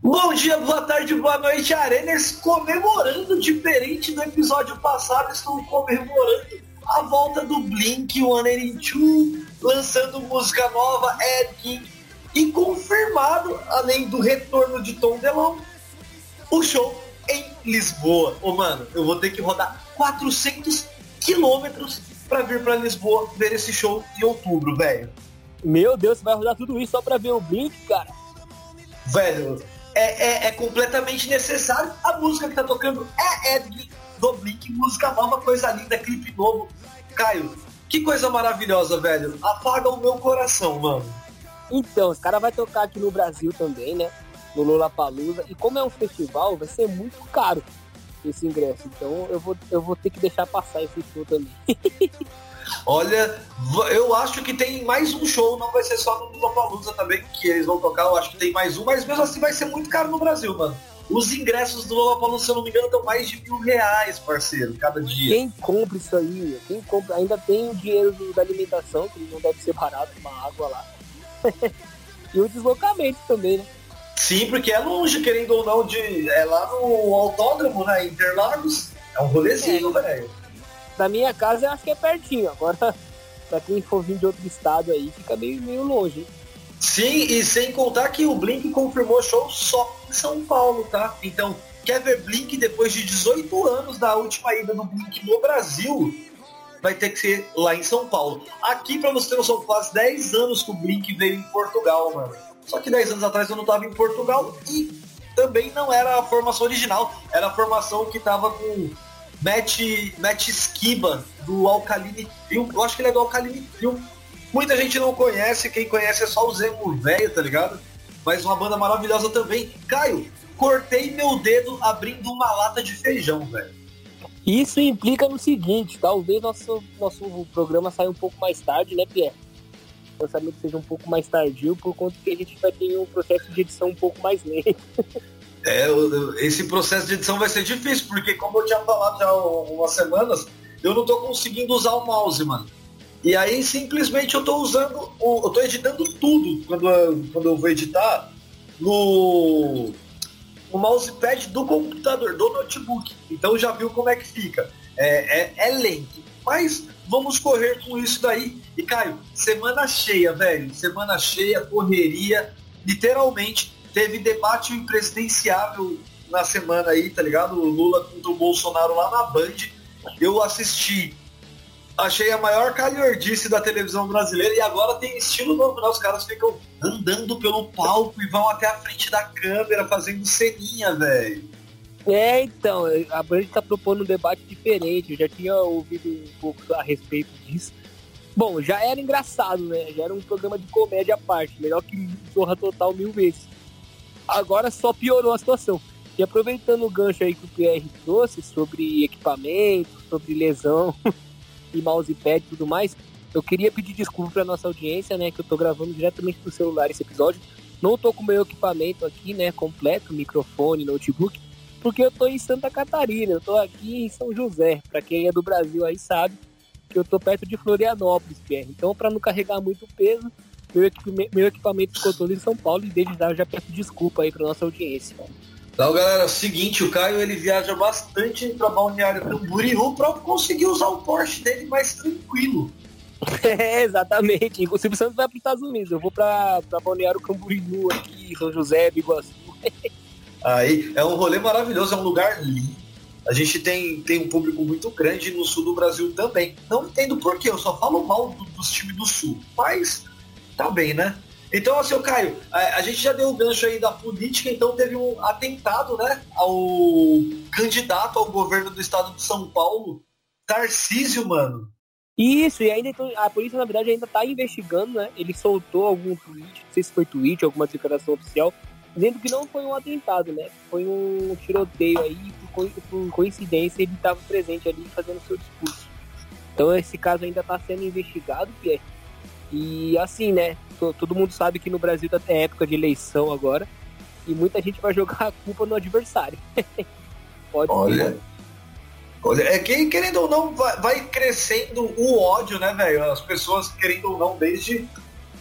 Bom dia, boa tarde, boa noite, Arenas. Comemorando, diferente do episódio passado, estou comemorando a volta do Blink, o Two, lançando música nova, Eric, e confirmado, além do retorno de Tom DeLonge, o show em Lisboa. Ô, oh, mano, eu vou ter que rodar 400 quilômetros para vir para Lisboa ver esse show em outubro, velho. Meu Deus, você vai rodar tudo isso só pra ver o Blink, cara? Velho, é, é, é completamente necessário. A música que tá tocando é Ed do Blink, música nova, coisa linda, clipe novo. Caio, que coisa maravilhosa, velho. Apaga o meu coração, mano. Então, os caras vai tocar aqui no Brasil também, né? No Lollapalooza. E como é um festival, vai ser muito caro esse ingresso. Então eu vou, eu vou ter que deixar passar esse show também. Olha, eu acho que tem mais um show, não vai ser só no Lollapalooza também, que eles vão tocar, eu acho que tem mais um, mas mesmo assim vai ser muito caro no Brasil, mano. Os ingressos do Lollapalooza, se eu não me engano, estão mais de mil reais, parceiro, cada dia. Quem compra isso aí? Quem compra? Ainda tem o dinheiro da alimentação, que não deve ser barato, uma água lá. e o deslocamento também, né? Sim, porque é longe, querendo ou não, de, é lá no autódromo, né? Interlagos. É um rolezinho, é. velho. Da minha casa eu acho que é pertinho. Agora, pra quem for vir de outro estado aí, fica meio, meio longe. Sim, e sem contar que o Blink confirmou show só em São Paulo, tá? Então, quer ver Blink depois de 18 anos da última ida do Blink no Brasil? Vai ter que ser lá em São Paulo. Aqui, pra você ter noção, faz 10 anos que o Blink veio em Portugal, mano. Só que 10 anos atrás eu não estava em Portugal e também não era a formação original. Era a formação que estava com Matt, Matt Skiba, do Alkaline Trio. Eu acho que ele é do Alkaline Trio. Muita gente não conhece, quem conhece é só o Zemo velho, tá ligado? Mas uma banda maravilhosa também. Caio, cortei meu dedo abrindo uma lata de feijão, velho. Isso implica no seguinte, talvez nosso, nosso programa saia um pouco mais tarde, né, Pierre? Lançamento seja um pouco mais tardio, por conta que a gente vai ter um processo de edição um pouco mais lento. É, esse processo de edição vai ser difícil, porque como eu tinha falado já há umas semanas, eu não tô conseguindo usar o mouse, mano. E aí simplesmente eu tô usando, eu tô editando tudo quando eu, quando eu vou editar no, no mousepad do computador, do notebook. Então já viu como é que fica. É, é, é lento. Mas vamos correr com isso daí. E Caio, semana cheia, velho. Semana cheia, correria. Literalmente, teve debate presidenciável na semana aí, tá ligado? O Lula contra o Bolsonaro lá na Band. Eu assisti. Achei a maior calhordice da televisão brasileira e agora tem estilo novo, né? Os caras ficam andando pelo palco e vão até a frente da câmera fazendo ceninha, velho. É, então, a Band está propondo um debate diferente. Eu já tinha ouvido um pouco a respeito disso. Bom, já era engraçado, né? Já era um programa de comédia à parte. Melhor que Zorra Total mil vezes. Agora só piorou a situação. E aproveitando o gancho aí que o PR trouxe sobre equipamento, sobre lesão e mousepad e tudo mais, eu queria pedir desculpa para nossa audiência, né? Que eu tô gravando diretamente do celular esse episódio. Não tô com meu equipamento aqui, né? Completo, microfone, notebook porque eu tô em Santa Catarina, eu tô aqui em São José. Para quem é do Brasil aí sabe que eu tô perto de Florianópolis, Pierre. Então, para não carregar muito peso, meu equipamento, meu equipamento ficou todo em São Paulo e desde já eu já peço desculpa aí para nossa audiência. Então, galera, é o seguinte, o Caio ele viaja bastante para Balneário Camboriú para conseguir usar o Porsche dele mais tranquilo. É, exatamente. O Silvio Santos vai para os Estados Unidos. Eu vou para Balneário Camboriú aqui, São José, Biguaçu. Aí é um rolê maravilhoso, é um lugar lindo. A gente tem, tem um público muito grande no sul do Brasil também. Não entendo porquê, eu só falo mal do, dos times do sul. Mas tá bem, né? Então, assim, Caio, a, a, gente já deu o gancho aí da política, então teve um atentado, né, ao candidato ao governo do estado de São Paulo, Tarcísio, mano. Isso, e ainda então, a polícia, na verdade, ainda tá investigando, né? Ele soltou algum tweet, não sei se foi tweet, alguma declaração oficial, dizendo que não foi um atentado, né? Foi um tiroteio aí, por, coincidência ele estava presente ali fazendo seu discurso. Então esse caso ainda está sendo investigado, Pierre. E assim, né? Todo mundo sabe que no Brasil tá é época de eleição agora e muita gente vai jogar a culpa no adversário. Pode Olha. Ser. Olha, é que querendo ou não, vai crescendo o ódio, né, velho? As pessoas, querendo ou não, desde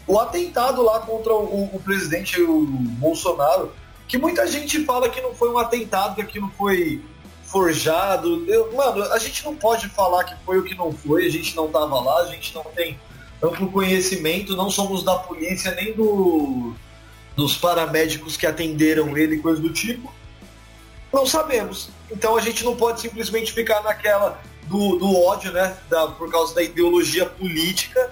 o atentado lá contra o, o presidente o Bolsonaro, que muita gente fala que não foi um atentado, que aquilo foi forjado. Eu, mano, a gente não pode falar que foi o que não foi, a gente não tava lá, a gente não tem amplo conhecimento, não somos da polícia nem do, dos paramédicos que atenderam ele, coisa do tipo. Não sabemos. Então a gente não pode simplesmente ficar naquela do, do ódio, né? Da, por causa da ideologia política,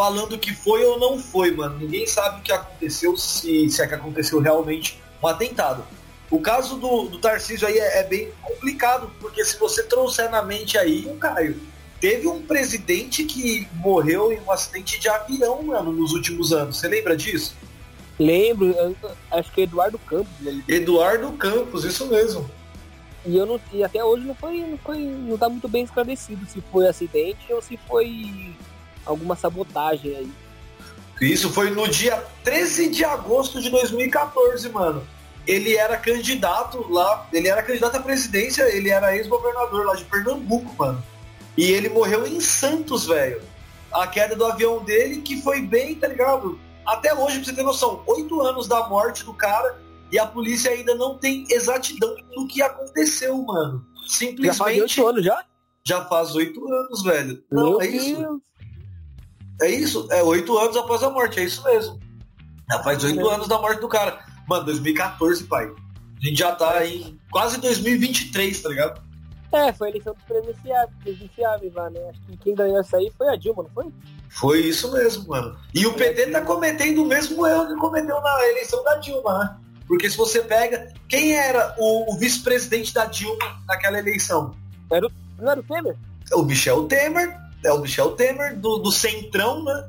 falando que foi ou não foi, mano. Ninguém sabe o que aconteceu, se, se é que aconteceu realmente um atentado. O caso do, do Tarcísio aí é, é, bem complicado, porque se você trouxer na mente aí, o Caio, teve um presidente que morreu em um acidente de avião, mano, nos últimos anos. Você lembra disso? Lembro, acho que é Eduardo Campos. Né? Eduardo Campos, isso mesmo. E eu não, e até hoje não foi, não foi, não tá muito bem esclarecido se foi acidente ou se foi alguma sabotagem aí. Isso foi no dia 13 de agosto de 2014, mano ele era candidato lá, ele era candidato à presidência, ele era ex-governador lá de Pernambuco, mano. E ele morreu em Santos, velho. A queda do avião dele, que foi bem, tá ligado? Até hoje, pra você ter noção, oito anos da morte do cara e a polícia ainda não tem exatidão do que aconteceu, mano. Simplesmente. Já faz oito anos já? Já faz oito anos, velho. Não, Meu é Deus. É isso, é oito anos após a morte, é isso mesmo. Já faz oito anos da morte do cara. Mano, 2014, pai. A gente já tá em quase 2023, tá ligado? É, foi a eleição dos presidenciáveis lá, né? Acho que quem ganhou essa aí foi a Dilma, não foi? Foi isso mesmo, mano. E o PT tá cometendo o mesmo erro que cometeu na eleição da Dilma, né? Porque se você pega. Quem era o, o vice-presidente da Dilma naquela eleição? Era o, não era o Temer? O Michel Temer. É o Michel Temer, do, do Centrão, né?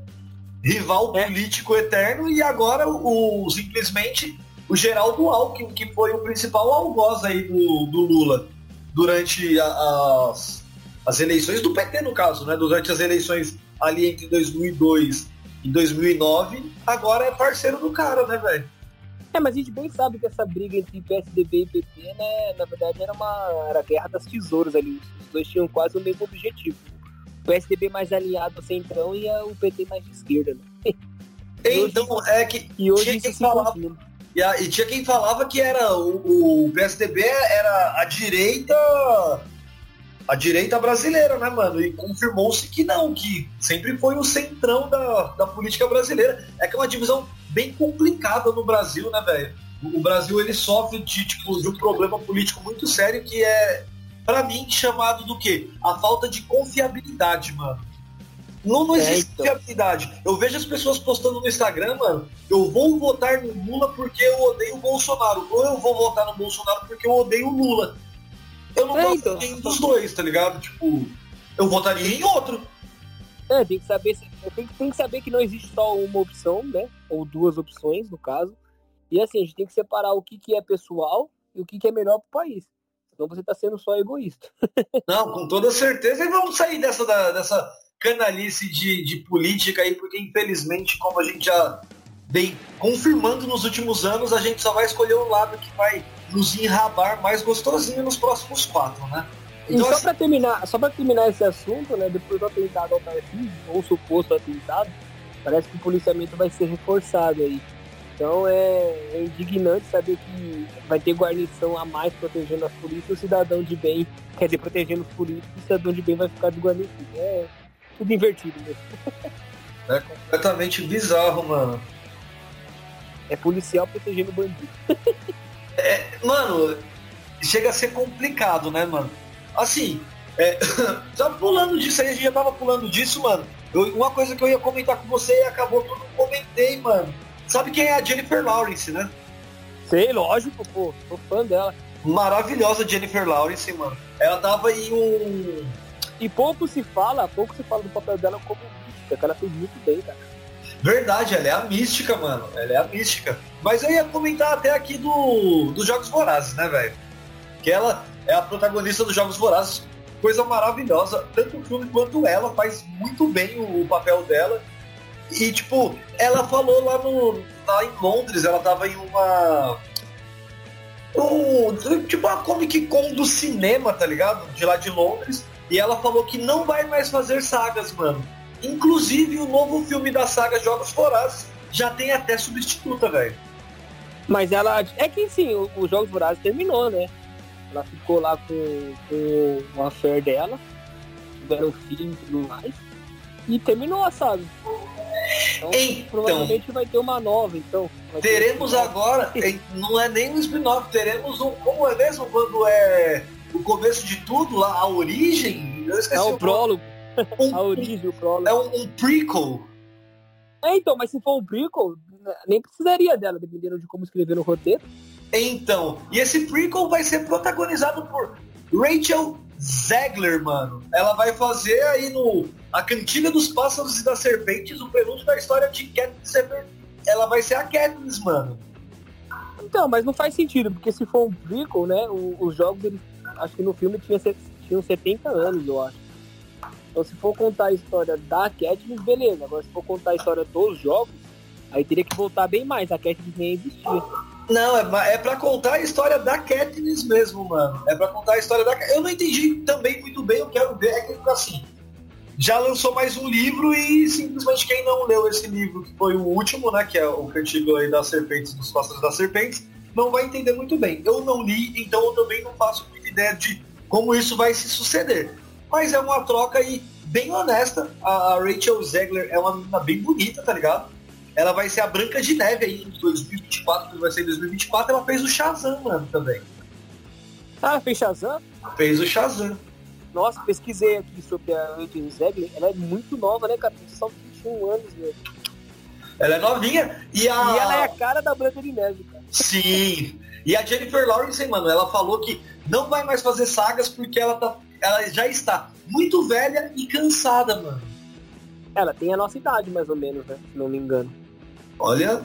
Rival é. político eterno, e agora o, o simplesmente o Geraldo Alckmin, que foi o principal algoz aí do, do Lula durante a, as, as eleições do PT, no caso, né? Durante as eleições ali entre 2002 e 2009, agora é parceiro do cara, né, velho? É, mas a gente bem sabe que essa briga entre PSDB e PT, né, na verdade era uma era guerra das tesouras ali. Os dois tinham quase o mesmo objetivo. O PSDB mais alinhado ao centrão e o PT mais de esquerda, né? Então, hoje, é que e hoje isso se falava, e, a, e, tinha quem falava que era o, o PSDB era a direita a direita brasileira, né, mano? E confirmou-se que não, que sempre foi o centrão da, da política brasileira. É que é uma divisão bem complicada no Brasil, né, velho? O Brasil ele sofre de, tipo, de um problema político muito sério que é, para mim, chamado do quê? A falta de confiabilidade, mano. Não, não existe é, então. Eu vejo as pessoas postando no Instagram, mano, eu vou votar no Lula porque eu odeio o Bolsonaro. Ou eu vou votar no Bolsonaro porque eu odeio o Lula. Eu não é, gosto então. de nenhum dos dois, tá ligado? Tipo, eu votaria em outro. É, tem que saber, tem, tem que saber que não existe só uma opção, né? Ou duas opções, no caso. E assim, a gente tem que separar o que, que é pessoal e o que, que é melhor pro país. Senão você tá sendo só egoísta. Não, com toda certeza. E vamos sair dessa, dessa canalice de, de política aí, porque infelizmente, como a gente já vem confirmando nos últimos anos, a gente só vai escolher o lado que vai nos enrabar mais gostosinho nos próximos quatro, né? Então, e só assim... para terminar, só para terminar esse assunto, né, depois do atentado ao Tarcísio, ou suposto atentado, parece que o policiamento vai ser reforçado aí. Então é, é, indignante saber que vai ter guarnição a mais protegendo as polícias e o cidadão de bem, quer dizer, protegendo os políticos, o cidadão de bem vai ficar desguarnecido. É, tudo invertido mesmo. É completamente bizarro, mano. É policial protegendo bandido. é, mano, chega a ser complicado, né, mano? Assim, é, já pulando disso aí, a gente já tava pulando disso, mano. Eu, uma coisa que eu ia comentar com você e acabou que eu não comentei, mano. Sabe quem é a Jennifer Lawrence, né? Sei, lógico, pô. Sou fã dela. Maravilhosa Jennifer Lawrence, mano. Ela tava em um e pouco se fala, pouco se fala do papel dela como mística, que ela fez muito bem, cara. Verdade, ela é a mística, mano. Ela é a mística. Mas eu ia comentar até aqui do, dos Jogos Vorazes, né, velho? Que ela é a protagonista dos Jogos Vorazes. Coisa maravilhosa. Tanto o filme quanto ela faz muito bem o, o papel dela. E, tipo, ela falou lá no. lá em Londres, ela tava em uma. Um, tipo a Comic Con do cinema, tá ligado? De lá de Londres. E ela falou que não vai mais fazer sagas, mano. Inclusive o novo filme da saga Jogos Vorazes já tem até substituta, velho. Mas ela. É que sim, os Jogos Vorazes terminou, né? Ela ficou lá com, com o affair dela, tiveram filho e tudo mais. E terminou, sabe? Então, então, provavelmente vai ter uma nova, então. Teremos agora, não é nem um spin-off, teremos um. Como é mesmo quando é o começo de tudo, lá, a origem? Eu esqueci é o, o prólogo. Um, a origem, o prólogo. É um, um prequel. É, então, mas se for um prequel, nem precisaria dela, dependendo de como escrever no roteiro. Então, e esse prequel vai ser protagonizado por Rachel Zegler, mano. Ela vai fazer aí no A Cantiga dos Pássaros e das Serpentes o prelúdio da história de Katniss Ela vai ser a Katniss, mano. Então, mas não faz sentido, porque se for um prequel, né, os jogos, eles, acho que no filme tinha, tinham 70 anos, eu acho. Então se for contar a história da Katniss, beleza. Agora se for contar a história dos jogos, aí teria que voltar bem mais. A Katniss nem existia. Não, é, é pra contar a história da Katniss mesmo, mano. É pra contar a história da Eu não entendi também muito bem, eu quero ver. É que assim, já lançou mais um livro e simplesmente quem não leu esse livro, que foi o último, né, que é o cantigo aí das serpentes, dos pássaros das serpentes, não vai entender muito bem. Eu não li, então eu também não faço muita ideia de como isso vai se suceder. Mas é uma troca aí bem honesta. A Rachel Zegler é uma menina bem bonita, tá ligado? Ela vai ser a Branca de Neve aí em 2024, que vai ser em 2024. Ela fez o Shazam, mano, também. Ah, fez Shazam? Fez o Shazam. Nossa, pesquisei aqui sobre a Rachel Zegler. Ela é muito nova, né, cara? Só 21 anos, velho. Ela é novinha. E, a... e ela é a cara da Branca de Neve, cara. Sim. E a Jennifer Lawrence, mano, ela falou que não vai mais fazer sagas porque ela, tá, ela já está muito velha e cansada, mano. Ela tem a nossa idade, mais ou menos, né? Se não me engano. Olha.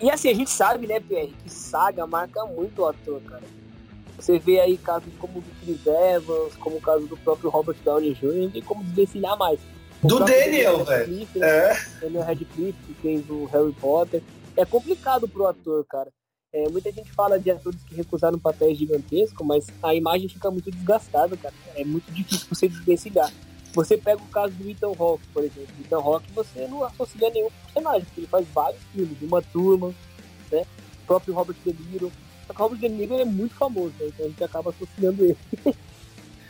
E assim, a gente sabe, né, Pierre, que saga marca muito o ator, cara. Você vê aí casos como o do Chris Evans, como o caso do próprio Robert Downey Jr., não tem como desvencilhar mais. O do Daniel, velho. Né? É. Daniel Radcliffe, que fez o Harry Potter. É complicado pro ator, cara. É, muita gente fala de atores que recusaram papéis gigantescos, mas a imagem fica muito desgastada, cara. É muito difícil você desvencilhar. Você pega o caso do Ethan Hawke, por exemplo. Ethan Hawke você não associa nenhum personagem, porque ele faz vários filmes, uma turma, né? O próprio Robert De Niro. Só que o Robert De Niro é muito famoso, né? então a gente acaba associando ele.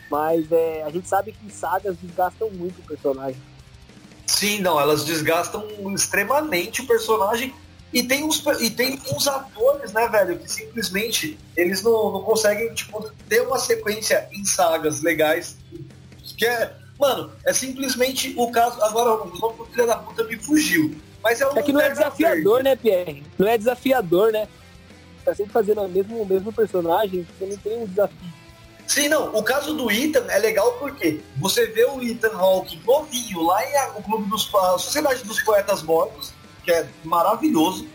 mas é, a gente sabe que sagas desgastam muito o personagem. Sim, não, elas desgastam extremamente o personagem e tem uns, e tem uns atores, né, velho, que simplesmente eles não, não conseguem, tipo, ter uma sequência em sagas legais. Que é, mano, é simplesmente o caso. Agora, o nome do filho da puta me fugiu. Mas é, é que não é desafiador, né, Pierre? Não é desafiador, né? Tá sempre fazendo o mesmo, o mesmo personagem, você não tem um desafio. Sim, não. O caso do Ethan é legal porque você vê o Ethan Hawke novinho lá em o Clube dos a Sociedade dos Poetas Mortos que é maravilhoso.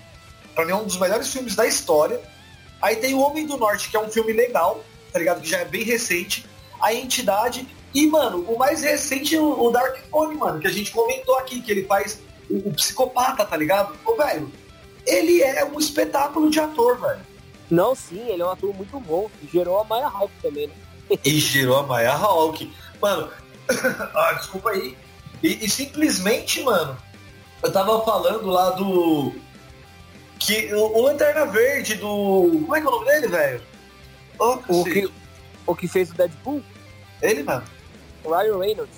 Pra mim é um dos melhores filmes da história. Aí tem O Homem do Norte, que é um filme legal, tá ligado? Que já é bem recente. A Entidade. E, mano, o mais recente, o Dark Phone, mano, que a gente comentou aqui, que ele faz o, o psicopata, tá ligado? Ô, velho, ele é um espetáculo de ator, velho. Não, sim, ele é um ator muito bom. Gerou a Maya Hawk também, né? e gerou a Maya Hawk. Mano, ah, desculpa aí. E, e simplesmente, mano, eu tava falando lá do. Que o, o Lanterna Verde do. Como é que é o nome dele, velho? Oh, o, que, o que fez o Deadpool? Ele, mano. Ryan Reynolds.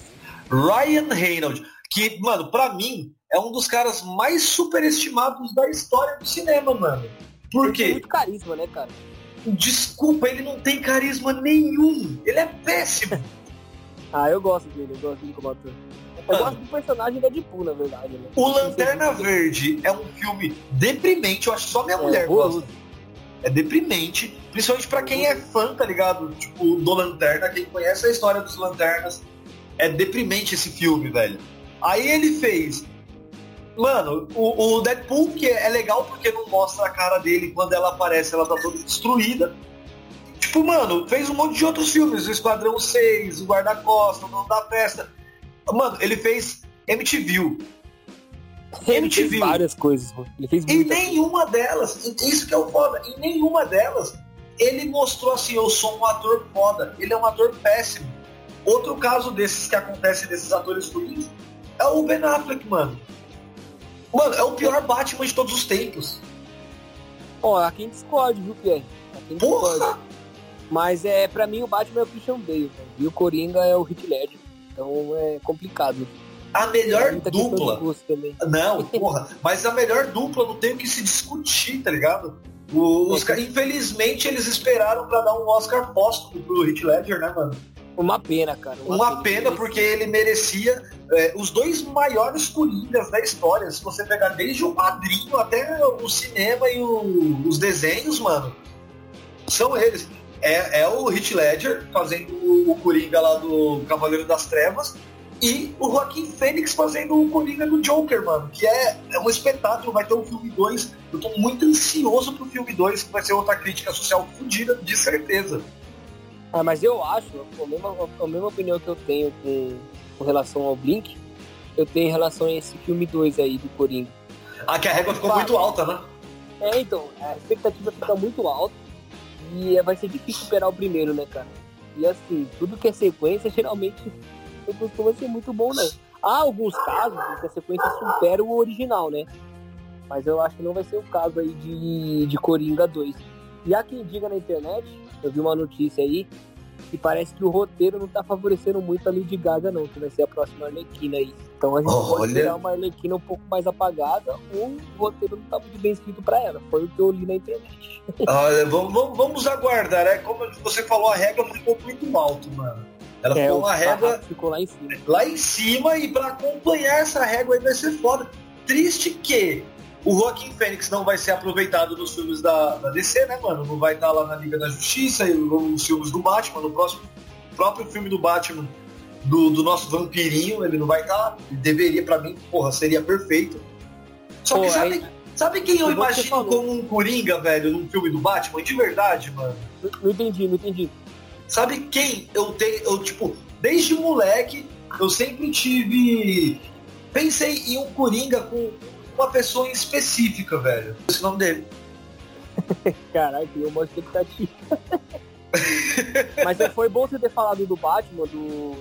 Ryan Reynolds. Que, mano, pra mim, é um dos caras mais superestimados da história do cinema, mano. Por quê? Ele tem muito carisma, né, cara? Desculpa, ele não tem carisma nenhum. Ele é péssimo. ah, eu gosto dele, eu gosto dele como ator. Eu gosto do personagem da Deadpool, na verdade. Né? O Lanterna Verde é um filme deprimente, eu acho que só minha é, mulher gosta. É deprimente, principalmente para quem é fã, tá ligado? Tipo, do Lanterna, quem conhece a história dos Lanternas. É deprimente esse filme, velho. Aí ele fez. Mano, o, o Deadpool, que é legal porque não mostra a cara dele quando ela aparece, ela tá toda destruída. Tipo, mano, fez um monte de outros filmes, o Esquadrão 6, o Guarda-Costas, o Dono da Festa. Mano, ele fez MTV. Ele MTV. fez várias coisas, mano. Ele fez e nenhuma delas, isso que é o foda, em nenhuma delas ele mostrou assim, eu sou um ator foda. Ele é um ator péssimo. Outro caso desses que acontece desses atores ruins é o Ben Affleck, mano. Mano, é o pior Batman de todos os tempos. Ó, há quem discorde, viu, Pierre? Há quem discorde. Porra! Mas é, pra mim o Batman é o Christian Bale, né? e o Coringa é o Heath Ledger. Então é complicado. A melhor dupla. Não, porra. Mas a melhor dupla não tem o que se discutir, tá ligado? Os, infelizmente eles esperaram pra dar um Oscar póstumo pro Heath Ledger, né, mano? Uma pena, cara. Uma pena porque ele merecia é, os dois maiores coringas da história. Se você pegar desde o padrinho até o cinema e o- os desenhos, mano, são eles. É, é o Heath Ledger fazendo o, o Coringa lá do Cavaleiro das Trevas e o Joaquim Fênix fazendo o Coringa do Joker, mano, que é, é um espetáculo, vai ter o filme 2. Eu tô muito ansioso pro filme 2, que vai ser outra crítica social fodida, de certeza. Ah, mas eu acho, a mesma, a mesma opinião que eu tenho com, com relação ao Blink, eu tenho em relação a esse filme 2 aí do Coringa. Ah, que a régua ficou muito alta, né? É, então, a expectativa fica muito alta e vai ser difícil superar o primeiro, né, cara? E assim, tudo que é sequência geralmente não costuma ser muito bom, não. Há alguns casos em que a sequência supera o original, né? Mas eu acho que não vai ser o caso aí de, de Coringa 2. E há quem diga na internet, eu vi uma notícia aí, que parece que o roteiro não tá favorecendo muito a Lady Gaga, não, que vai ser a próxima Arlequina aí. Então a gente pode Olha. esperar uma Arlequina um pouco mais apagada ou o roteiro não tá muito bem escrito pra ela. Foi o que eu li na internet. Olha, vamos, vamos, vamos aguardar, né? Como você falou, a régua ficou muito alto, mano. Ela É, ficou uma régua ficou lá em cima. lá em cima e pra acompanhar essa régua aí vai ser foda. Triste que o Joaquim Fênix não vai ser aproveitado nos filmes da, da DC, né, mano? Não vai estar lá na Liga da Justiça e nos filmes do Batman, no próximo próprio filme do Batman do, do nosso vampirinho, ele não vai estar. Ele deveria, pra mim, porra, seria perfeito. Só que Pô, sabe, aí- sabe quem eu que você imagino como um Coringa, velho, num filme do Batman? De verdade, mano. Não entendi, não entendi. Sabe quem eu tenho, eu tipo, desde moleque, eu sempre tive. Pensei em um Coringa com uma pessoa em específica, velho. Esse nome dele. Caralho, criou uma expectativa. Mas foi bom você ter falado do Batman, do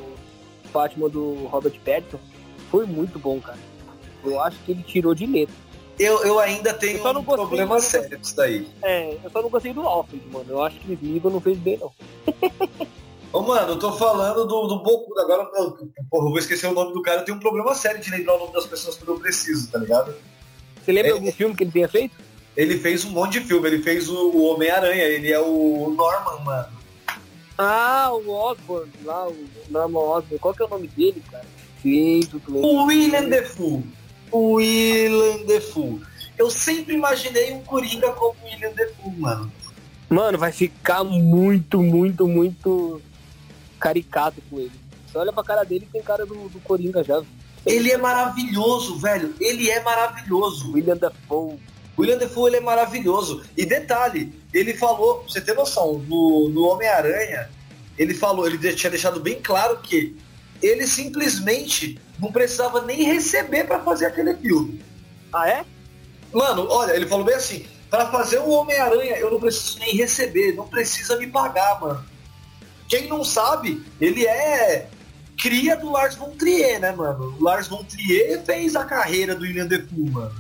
Batman do Robert Pattinson. Foi muito bom, cara. Eu acho que ele tirou de letra. Eu, eu ainda tenho Eu um problema sério disso daí. É, eu só não gostei do Alfred, mano. Eu acho que o Smeagol não fez bem, não. Ô, mano, eu tô falando do, do Boku. Agora, eu, porra, eu vou esquecer o nome do cara. Eu tenho um problema sério de lembrar o nome das pessoas quando eu preciso, tá ligado? Você lembra É. algum filme que ele tenha feito? Ele fez um monte de filme. Ele fez o, o Homem-Aranha. Ele é o Norman, mano. Ah, o Osborn, lá, o Norman Osborn. Qual que é o nome dele, cara? Feito, tu lembra? O William Defoe. O William Defoe. Eu sempre imaginei um Coringa como o William Defoe, mano. Mano, vai ficar muito, muito, muito caricato com ele. Você olha pra cara dele e tem cara do, do Coringa já. Ele é maravilhoso, velho. Ele é maravilhoso. William Dafoe. O William Defoe ele é maravilhoso. E detalhe, ele falou, pra você ter noção, no, no Homem-Aranha, ele falou, ele tinha deixado bem claro que ele simplesmente não precisava nem receber pra fazer aquele filme. Ah, é? Mano, olha, ele falou bem assim, pra fazer o Homem-Aranha eu não preciso nem receber, não precisa me pagar, mano. Quem não sabe, ele é cria do Lars von Trier, né, mano? O Lars von Trier fez a carreira do William Defoe, mano.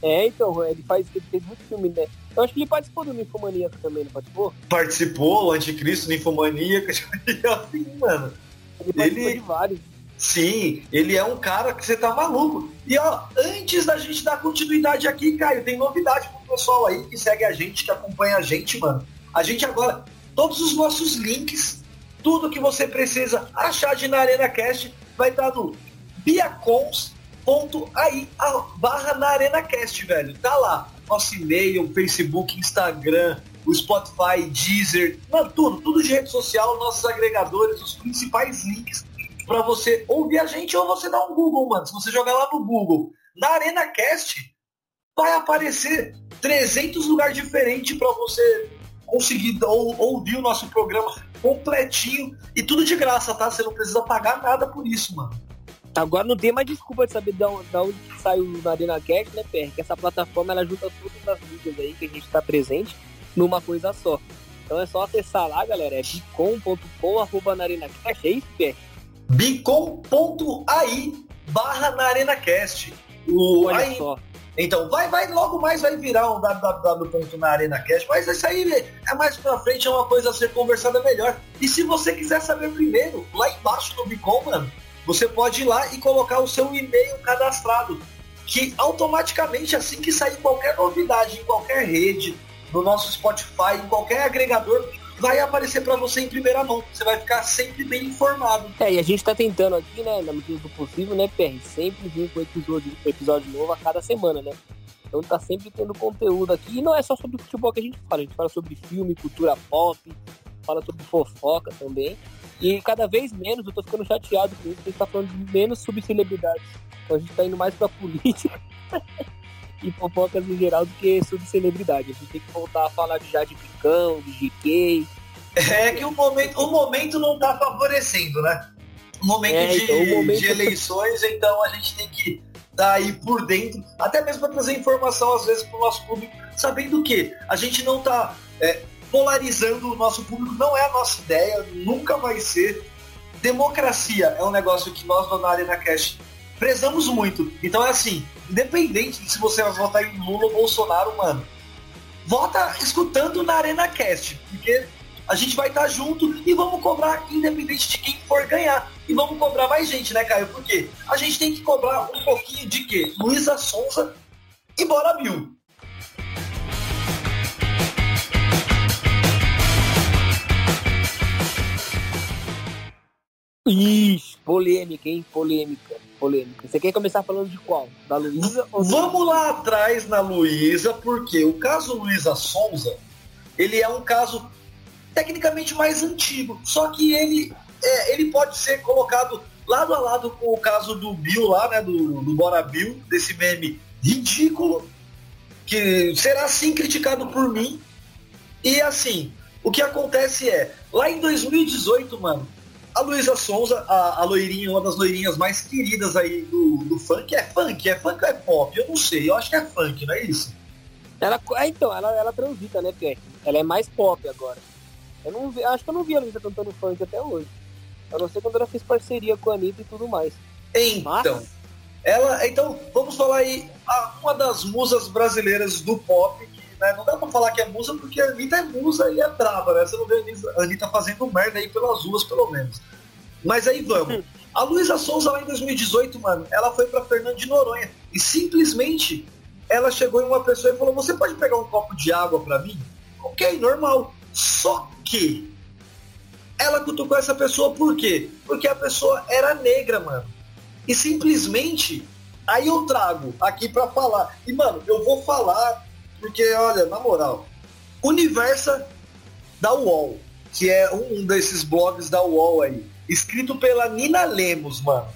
É, então, ele faz ele fez muito filme, né? Eu acho que ele participou do Ninfomaníaco também, não participou? Participou, o Anticristo, Ninfomaníaca, assim, mano. Ele de vários. Sim, ele é um cara que você tá maluco. E ó, antes da gente dar continuidade aqui, Caio, tem novidade pro pessoal aí que segue a gente, que acompanha a gente, mano. A gente agora, todos os nossos links, tudo que você precisa achar de na Arena Cast vai estar no biacons.ai barra na Arena Cast, velho. Tá lá. Nosso e-mail, Facebook, Instagram, o Spotify, Deezer, tudo, tudo de rede social, nossos agregadores, os principais links pra você ouvir a gente ou você dar um Google, mano. Se você jogar lá no Google, na Arena Cast, vai aparecer 300 lugares diferentes pra você conseguir ou- ouvir o nosso programa completinho e tudo de graça, tá? Você não precisa pagar nada por isso, mano. Agora não tem mais desculpa de saber onde, da onde que saiu o Arena Cast, né, PR? Que essa plataforma ela junta todas as mídias aí que a gente tá presente numa coisa só. Então é só acessar lá, galera. É bicom.com arroba na Arena Cast. É isso, PR? bicom.ai barra na ArenaCast. O, Olha aí, só. Então, vai, vai, logo mais vai virar um www.naarenacast, mas isso aí é mais pra frente, é uma coisa a ser conversada melhor. E se você quiser saber primeiro, lá embaixo no Bicom, mano, você pode ir lá e colocar o seu e-mail cadastrado, que automaticamente, assim que sair qualquer novidade em qualquer rede, no nosso Spotify, em qualquer agregador, vai aparecer para você em primeira mão. Você vai ficar sempre bem informado. É, e a gente tá tentando aqui, né, na medida do possível, né, PR, sempre vir com episódio, episódio novo a cada semana, né? Então tá sempre tendo conteúdo aqui. E não é só sobre futebol que a gente fala, a gente fala sobre filme, cultura pop, fala sobre fofoca também. E cada vez menos, eu tô ficando chateado com isso, a gente tá falando menos sobre celebridades. Então a gente tá indo mais pra política. e fofocas em geral do que sobre celebridade. A gente tem que voltar a falar de Jade Picão, de GK. É que o momento, o momento não tá favorecendo, né? O momento, é, de, então, o momento de eleições, então a gente tem que estar tá aí por dentro, até mesmo para trazer informação às vezes para o nosso público, sabendo que a gente não tá é, polarizando o nosso público, não é a nossa ideia, nunca vai ser. Democracia é um negócio que nós do Arena Cash prezamos muito. Então é assim, independente de se você vai votar em Lula ou Bolsonaro, mano, vota escutando na Arena Cast, porque a gente vai estar junto e vamos cobrar independente de quem for ganhar. E vamos cobrar mais gente, né, Caio? Porque a gente tem que cobrar um pouquinho de quê? Luísa Sonza e Bora Bill. Ixi, polêmica, hein? Polêmica, polêmica. Você quer começar falando de qual? Da Luísa? Vamos lá atrás na Luísa, porque o caso Luísa Sonza, ele é um caso tecnicamente mais antigo. Só que ele, é, ele pode ser colocado lado a lado com o caso do Bill lá, né? Do, do Bora Bill, desse meme ridículo, que será sim criticado por mim. E assim, o que acontece é, lá em 2018, mano, a Luísa Sonza, a, a loirinha, uma das loirinhas mais queridas aí do, do funk, é funk? É funk ou é pop? Eu não sei, eu acho que é funk, não é isso? Ela, é, então, ela, ela transita, né, Pierre? Ela é mais pop agora. Eu não vi, acho que eu não vi a Luísa cantando funk até hoje. A não ser quando ela fez parceria com a Anitta e tudo mais. Então, Mas... ela, então, vamos falar aí, uma das musas brasileiras do pop, né? Não dá pra falar que é musa porque a Anitta é musa e é braba, né? Você não vê a Anitta fazendo merda aí pelas ruas, pelo menos. Mas aí vamos. A Luísa Souza lá em 2018, mano, ela foi pra Fernando de Noronha e simplesmente ela chegou em uma pessoa e falou: Você pode pegar um copo de água pra mim? Ok, normal. Só que ela cutucou essa pessoa por quê? Porque a pessoa era negra, mano. E simplesmente aí eu trago aqui para falar. E mano, eu vou falar porque, olha, na moral, Universa da UOL, que é um desses blogs da UOL aí, escrito pela Nina Lemos, mano.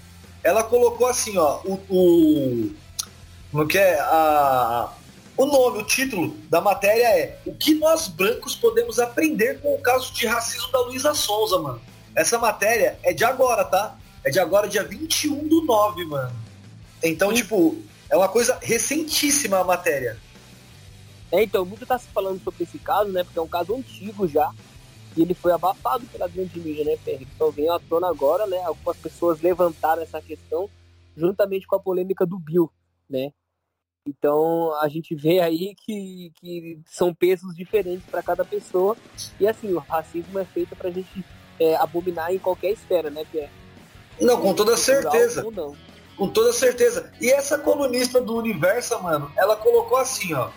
Ela colocou assim, ó, o, o como que é? A, o nome, o título da matéria é O que nós brancos podemos aprender com o caso de racismo da Luísa Souza, mano. Essa matéria é de agora, tá? É de agora, dia 21 do 9, mano. Então, Sim. tipo, é uma coisa recentíssima a matéria. É, então, muito está se falando sobre esse caso, né? Porque é um caso antigo já. E ele foi abafado pela grande mídia, né, Pedro? Então veio à tona agora, né? Algumas pessoas levantaram essa questão juntamente com a polêmica do Bill, né? Então a gente vê aí que, que são pesos diferentes para cada pessoa. E assim, o racismo é feito para a gente é, abominar em qualquer esfera, né, Pierre? Não, com toda certeza. Com toda certeza. E essa colunista do Universo, mano, ela colocou assim, ó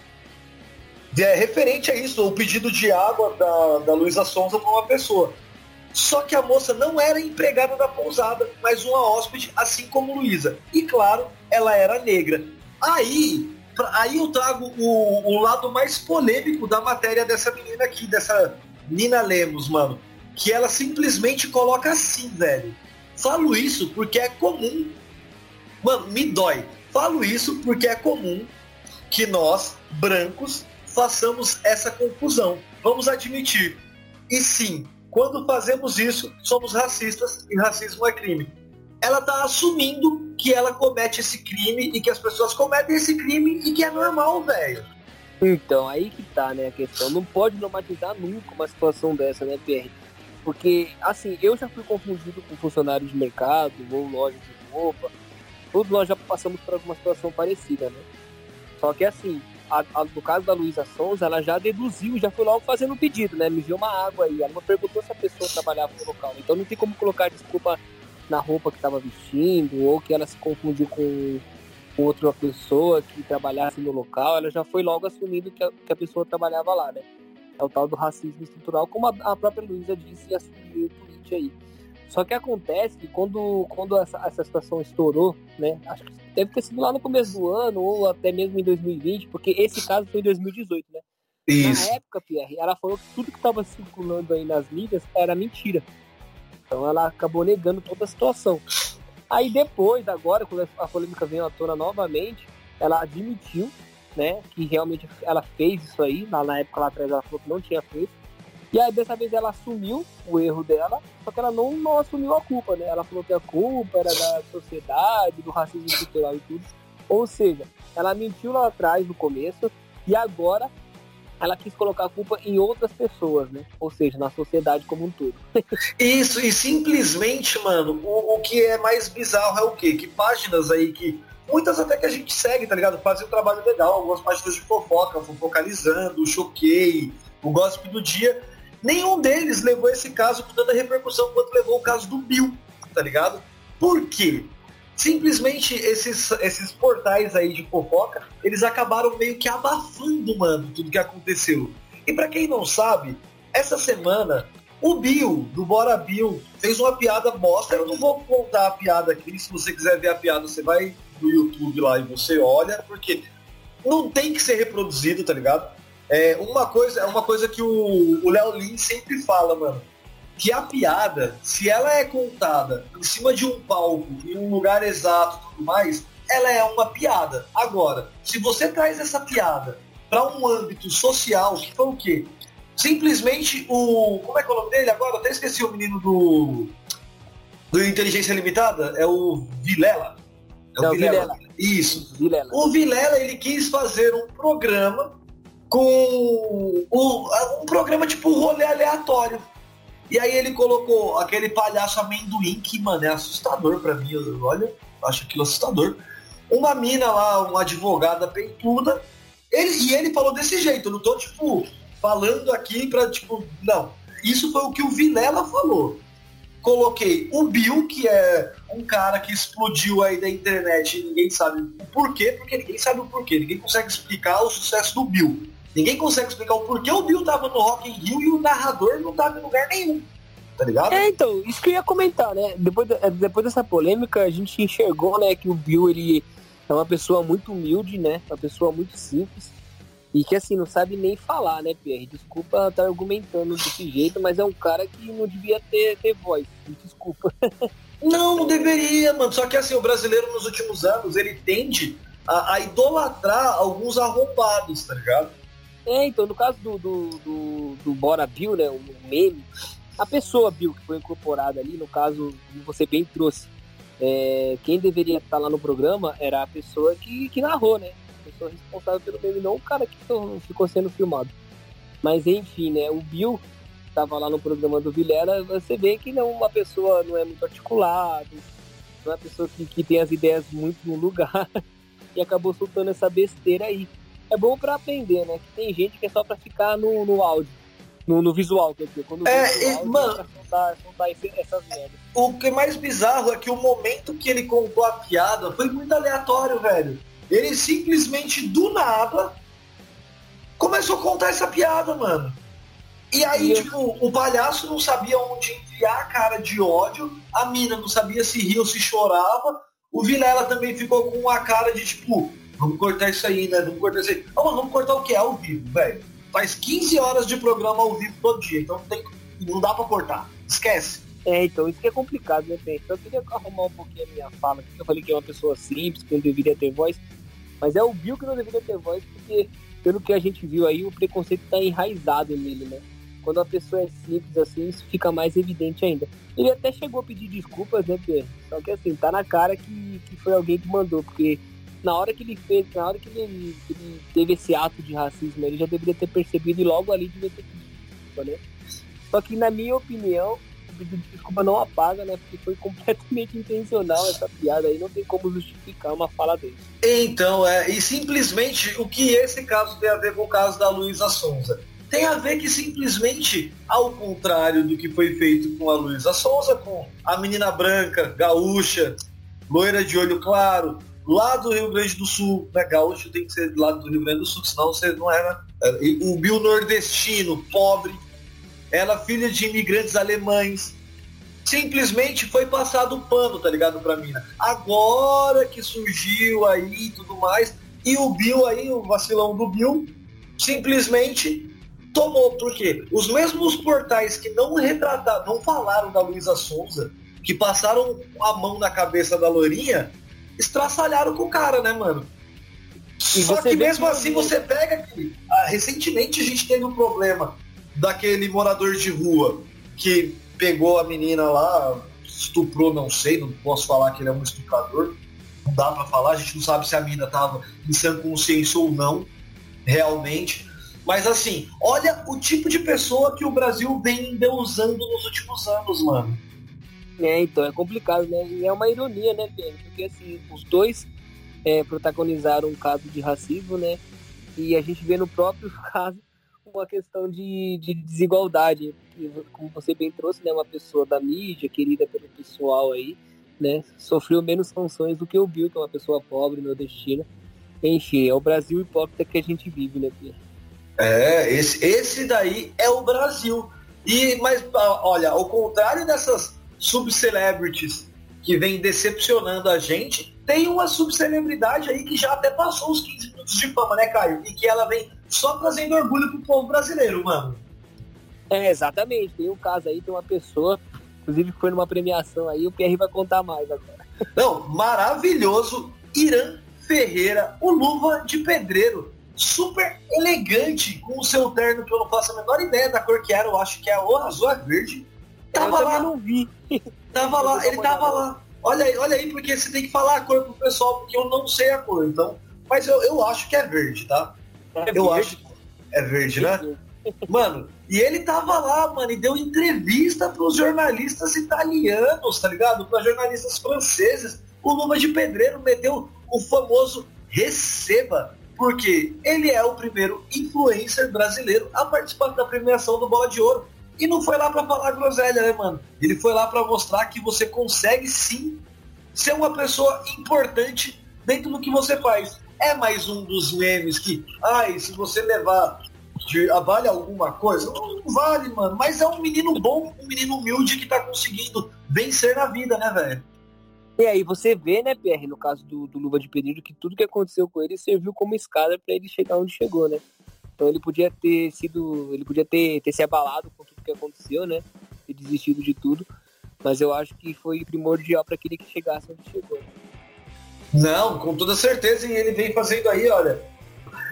é referente a isso, o pedido de água da, da Luísa Sonza para uma pessoa. Só que a moça não era empregada da pousada, mas uma hóspede, assim como Luísa. E claro, ela era negra. Aí, aí eu trago o, o lado mais polêmico da matéria dessa menina aqui, dessa Nina Lemos, mano. Que ela simplesmente coloca assim, velho. Falo isso porque é comum. Mano, me dói. Falo isso porque é comum que nós, brancos, façamos essa confusão. Vamos admitir. E sim, quando fazemos isso, somos racistas e racismo é crime. Ela está assumindo que ela comete esse crime e que as pessoas cometem esse crime e que é normal, velho. Então, aí que tá, né, a questão. Não pode normatizar nunca uma situação dessa, né, PR? Porque, assim, eu já fui confundido com funcionários de mercado ou lojas de roupa. Todos nós já passamos por alguma situação parecida, né? Só que assim, a, a, no caso da Luísa Souza, ela já deduziu, já foi logo fazendo um pedido, né? Me viu uma água aí. Ela não perguntou se a pessoa trabalhava no local. Então não tem como colocar desculpa na roupa que estava vestindo ou que ela se confundiu com, com outra pessoa que trabalhasse no local. Ela já foi logo assumindo que a, que a pessoa trabalhava lá, né? É o tal do racismo estrutural, como a, a própria Luísa disse e assumiu o tweet aí. Só que acontece que quando, quando essa, essa situação estourou, né? Acho que deve ter sido lá no começo do ano, ou até mesmo em 2020, porque esse caso foi em 2018, né? Isso. Na época, Pierre, ela falou que tudo que estava circulando aí nas mídias era mentira. Então ela acabou negando toda a situação. Aí depois, agora, quando a polêmica veio à tona novamente, ela admitiu, né, que realmente ela fez isso aí. Lá na época lá atrás ela falou que não tinha feito. E aí dessa vez ela assumiu o erro dela, só que ela não, não assumiu a culpa, né? Ela falou que a culpa era da sociedade, do racismo estrutural e tudo. Ou seja, ela mentiu lá atrás no começo e agora ela quis colocar a culpa em outras pessoas, né? Ou seja, na sociedade como um todo. Isso, e simplesmente, mano, o, o que é mais bizarro é o quê? Que páginas aí que. Muitas até que a gente segue, tá ligado? Fazem um trabalho legal, algumas páginas de fofoca, fofocalizando, choquei, o gossip do dia Nenhum deles levou esse caso com tanta repercussão quanto levou o caso do Bill, tá ligado? Por quê? Simplesmente esses, esses portais aí de fofoca, eles acabaram meio que abafando, mano, tudo que aconteceu. E para quem não sabe, essa semana o Bill, do Bora Bill, fez uma piada bosta. Eu não vou contar a piada aqui. Se você quiser ver a piada, você vai no YouTube lá e você olha, porque não tem que ser reproduzido, tá ligado? É uma coisa, é uma coisa que o Léo Lin sempre fala, mano. Que a piada, se ela é contada em cima de um palco, em um lugar exato e tudo mais, ela é uma piada. Agora, se você traz essa piada para um âmbito social, que foi o quê? Simplesmente o. Como é que é o nome dele agora? Até esqueci o menino do. Do Inteligência Limitada. É o Vilela. É o, Vilela. Vilela. Isso. Vilela. O Vilela, ele quis fazer um programa com o, um programa tipo rolê aleatório. E aí ele colocou aquele palhaço amendoim que, mano, é assustador para mim. Eu, olha, acho aquilo assustador. Uma mina lá, uma advogada peituda. Ele, e ele falou desse jeito. Eu não tô, tipo, falando aqui pra, tipo, não. Isso foi o que o Vilela falou. Coloquei o Bill, que é um cara que explodiu aí da internet e ninguém sabe o porquê, porque ninguém sabe o porquê. Ninguém consegue explicar o sucesso do Bill. Ninguém consegue explicar o porquê o Bill tava no Rock in Rio e o narrador não tava em lugar nenhum. Tá ligado? É, então, isso que eu ia comentar, né? Depois, depois dessa polêmica, a gente enxergou, né, que o Bill, ele é uma pessoa muito humilde, né? Uma pessoa muito simples. E que, assim, não sabe nem falar, né, Pierre? Desculpa estar argumentando desse jeito, mas é um cara que não devia ter, ter voz. Desculpa. Não, não deveria, mano. Só que, assim, o brasileiro, nos últimos anos, ele tende a, a idolatrar alguns arrombados, tá ligado? É, então, no caso do, do, do, do Bora Bill, né, o meme, a pessoa Bill que foi incorporada ali, no caso, você bem trouxe, é, quem deveria estar lá no programa era a pessoa que, que narrou, né? A pessoa responsável pelo meme, não o cara que ficou sendo filmado. Mas enfim, né? O Bill estava lá no programa do Vilela, você vê que não uma pessoa não é muito articulada, não é uma pessoa que, que tem as ideias muito no lugar e acabou soltando essa besteira aí é bom para aprender, né? Que tem gente que é só para ficar no, no áudio. No, no, visual, quer dizer, quando é, áudio, mano, é soltar, soltar essas merdas. O que é mais bizarro é que o momento que ele contou a piada foi muito aleatório, velho. Ele simplesmente, do nada, começou a contar essa piada, mano. E aí, e tipo, eu... o palhaço não sabia onde enviar a cara de ódio, a mina não sabia se ria ou se chorava, o Vilela também ficou com a cara de, tipo, Vamos cortar isso aí, né? Vamos cortar isso aí. Mas vamos cortar o que? Ao vivo, velho. Faz 15 horas de programa ao vivo todo dia, então tem, não dá pra cortar. Esquece. É, então isso que é complicado, né, Pedro? Eu queria arrumar um pouquinho a minha fala. Eu falei que é uma pessoa simples, que não deveria ter voz. Mas é o Bill que não deveria ter voz, porque pelo que a gente viu aí, o preconceito tá enraizado nele, né? Quando a pessoa é simples assim, isso fica mais evidente ainda. Ele até chegou a pedir desculpas, né, Pedro? Só que assim, tá na cara que, que foi alguém que mandou, porque na hora que ele fez, na hora que ele, ele teve esse ato de racismo, ele já deveria ter percebido e logo ali devia ter pedido né? Só que na minha opinião, pedido de desculpa não apaga, né? Porque foi completamente intencional essa piada aí, não tem como justificar uma fala dele. Então, é, e simplesmente o que esse caso tem a ver com o caso da Luísa Sonza? Tem a ver que simplesmente, ao contrário do que foi feito com a Luísa Sonza, com a menina branca, gaúcha, loira de olho claro, lá do Rio Grande do Sul, né? Gaúcho tem que ser lá do Rio Grande do Sul, senão você não era. O Bill nordestino, pobre, ela filha de imigrantes alemães. Simplesmente foi passado o pano, tá ligado, pra mina. Agora que surgiu aí e tudo mais, e o Bill aí, o vacilão do Bill, simplesmente tomou, porque os mesmos portais que não retrataram, não falaram da Luísa Souza, que passaram a mão na cabeça da Lourinha, estraçalharam com o cara, né, mano? Só que mesmo assim você pega que ah, recentemente a gente teve um problema daquele morador de rua que pegou a menina lá, estuprou, não sei, não posso falar que ele é um estuprador, não dá para falar, a gente não sabe se a menina tava em sã consciência ou não, realmente. Mas assim, olha o tipo de pessoa que o Brasil vem usando nos últimos anos, mano. É, então, é complicado, né? E é uma ironia, né, Pedro? Porque assim, os dois é, protagonizaram um caso de racismo, né? E a gente vê no próprio caso uma questão de, de desigualdade. Como você bem trouxe, né? Uma pessoa da mídia, querida pelo pessoal aí, né? Sofreu menos sanções do que o Bill, que é uma pessoa pobre, nordestina. Enfim, é o Brasil hipócrita que a gente vive, né, Pedro? É, esse, esse daí é o Brasil. E, mas, olha, ao contrário dessas subcelebrities que vem decepcionando a gente, tem uma subcelebridade aí que já até passou os 15 minutos de fama, né, Caio? E que ela vem só trazendo orgulho pro povo brasileiro, mano. É, exatamente. Tem um caso aí, tem uma pessoa, inclusive foi numa premiação aí, o PR vai contar mais agora. Não, maravilhoso. Irã Ferreira, o luva de pedreiro. Super elegante, com o seu terno que eu não faço a menor ideia da cor que era, eu acho que é o azul verde Tava lá. não vi. Tava lá, ele tava lá. Olha aí, olha aí, porque você tem que falar a cor pro pessoal, porque eu não sei a cor, então. Mas eu, eu acho que é verde, tá? É eu verde. acho que é verde, né? Mano, e ele tava lá, mano, e deu entrevista pros jornalistas italianos, tá ligado? Para jornalistas franceses. O Luma de Pedreiro meteu o famoso receba, porque ele é o primeiro influencer brasileiro a participar da premiação do Bola de Ouro. E não foi lá para falar groselha, né, mano? Ele foi lá para mostrar que você consegue sim ser uma pessoa importante dentro do que você faz. É mais um dos memes que, ai, se você levar ah, vale alguma coisa? Não, não, vale, mano. Mas é um menino bom, um menino humilde que tá conseguindo vencer na vida, né, velho? E aí você vê, né, PR, no caso do, do Luva de Pedido, que tudo que aconteceu com ele serviu como escada para ele chegar onde chegou, né? Então ele podia ter sido. Ele podia ter, ter se abalado com tudo que aconteceu, né? Ter desistido de tudo. Mas eu acho que foi primordial para aquele que chegasse onde chegou. Não, com toda certeza, e ele vem fazendo aí, olha.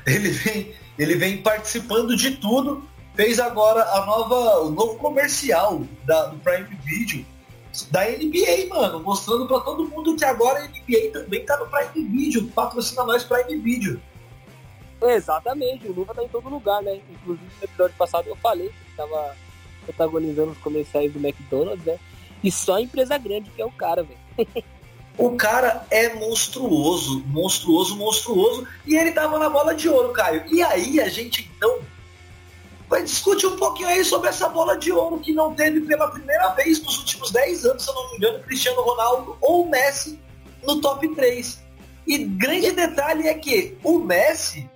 Ele vem, ele vem participando de tudo. Fez agora a nova, o novo comercial da, do Prime Video da NBA, mano, mostrando para todo mundo que agora a NBA também tá no Prime Video, patrocina nós Prime Video. Exatamente, o Luva tá em todo lugar, né? Inclusive no episódio passado eu falei que estava protagonizando os comerciais do McDonald's, né? E só a empresa grande que é o cara, velho. O cara é monstruoso, monstruoso, monstruoso. E ele tava na bola de ouro, Caio. E aí a gente então vai discutir um pouquinho aí sobre essa bola de ouro que não teve pela primeira vez nos últimos 10 anos, se eu não me engano, Cristiano Ronaldo ou Messi no top 3. E grande detalhe é que o Messi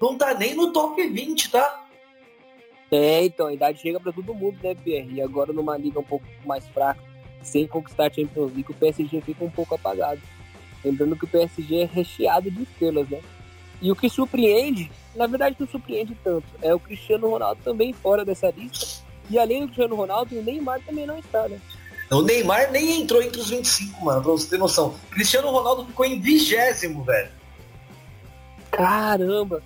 não tá nem no top 20, tá? É, então, a idade chega para todo mundo, né, Pierre? E agora numa liga um pouco mais fraca, sem conquistar a Champions League, o PSG fica um pouco apagado. Lembrando que o PSG é recheado de estrelas, né? E o que surpreende, na verdade não surpreende tanto, é o Cristiano Ronaldo também fora dessa lista. E além do Cristiano Ronaldo, o Neymar também não está, né? O Neymar nem entrou entre os 25, mano, pra você ter noção. Cristiano Ronaldo ficou em vigésimo, velho. Caramba!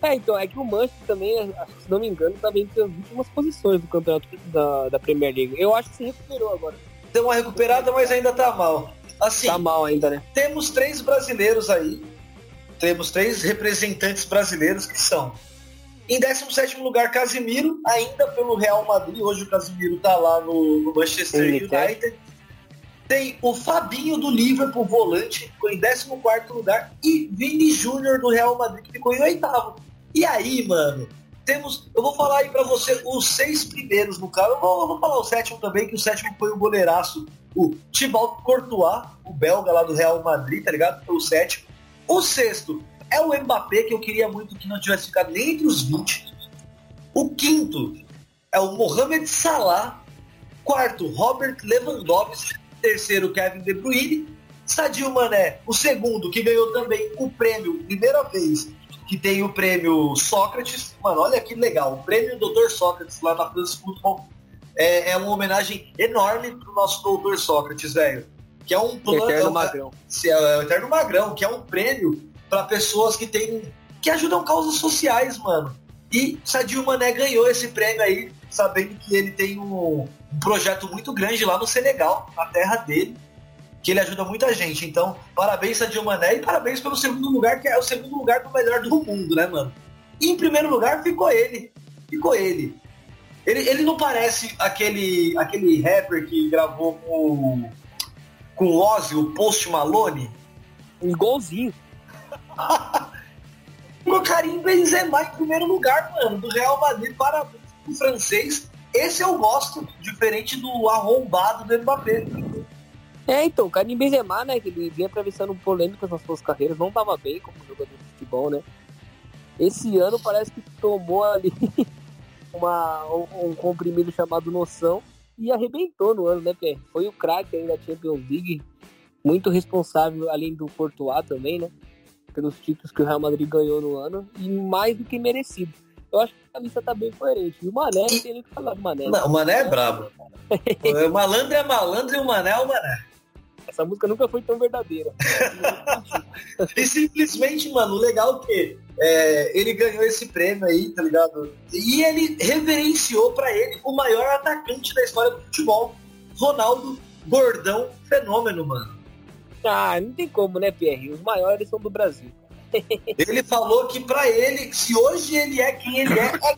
É, então, é que o Manchester também, se não me engano, tá entre as últimas posições do campeonato da, da Premier League. Eu acho que se recuperou agora. Deu uma recuperada, mas ainda tá mal. Assim, tá mal ainda, né? Temos três brasileiros aí. Temos três representantes brasileiros que são Em 17 lugar, Casimiro, ainda pelo Real Madrid. Hoje o Casimiro tá lá no, no Manchester United. Tem o Fabinho do Liverpool, volante, ficou em 14 lugar. E Vini Júnior do Real Madrid, que ficou em oitavo. E aí, mano, temos. Eu vou falar aí pra você os seis primeiros no carro. Eu vou, eu vou falar o sétimo também, que o sétimo foi o goleiraço, o Thibaut Courtois, o belga lá do Real Madrid, tá ligado? Foi o sétimo. O sexto é o Mbappé, que eu queria muito que não tivesse ficado nem entre os 20. O quinto é o Mohamed Salah. Quarto, Robert Lewandowski. Terceiro, Kevin De Bruyne. Sadio Mané, o segundo, que ganhou também o prêmio, primeira vez que tem o prêmio Sócrates. Mano, olha que legal. O prêmio Doutor Sócrates lá na France Football é, é uma homenagem enorme pro nosso Doutor Sócrates, velho. Que é um plano. Eterno é Magrão. É, é, Eterno Magrão, que é um prêmio para pessoas que têm. que ajudam causas sociais, mano. E Sadio Mané ganhou esse prêmio aí, sabendo que ele tem um, um projeto muito grande lá no Senegal, na terra dele que ele ajuda muita gente. Então, parabéns a Mané e parabéns pelo segundo lugar, que é o segundo lugar do melhor do mundo, né, mano? E em primeiro lugar ficou ele. Ficou ele. Ele, ele não parece aquele, aquele rapper que gravou com, com o Ozzy, o Post Malone? Igualzinho. o Karim Benzema em primeiro lugar, mano, do Real Madrid, parabéns pro francês. Esse eu gosto, diferente do arrombado do Mbappé. É, então, o Karim Benzema, né, que ele vinha atravessando polêmicas nas suas carreiras, não tava bem como jogador de futebol, né? Esse ano parece que tomou ali uma, um, um comprimido chamado Noção e arrebentou no ano, né, Pierre? Foi o craque aí da Champions League, muito responsável, além do Courtois também, né? Pelos títulos que o Real Madrid ganhou no ano e mais do que merecido. Eu acho que a lista tá bem coerente. E o Mané, não tem nem o que falar do Mané. Não, o Mané é brabo. o malandro é malandro e o Mané é o Mané. Essa música nunca foi tão verdadeira. e simplesmente, mano, o legal é que é, ele ganhou esse prêmio aí, tá ligado? E ele reverenciou para ele o maior atacante da história do futebol, Ronaldo Gordão Fenômeno, mano. Ah, não tem como, né, Pierre? Os maiores são do Brasil. ele falou que para ele, se hoje ele é quem ele é, é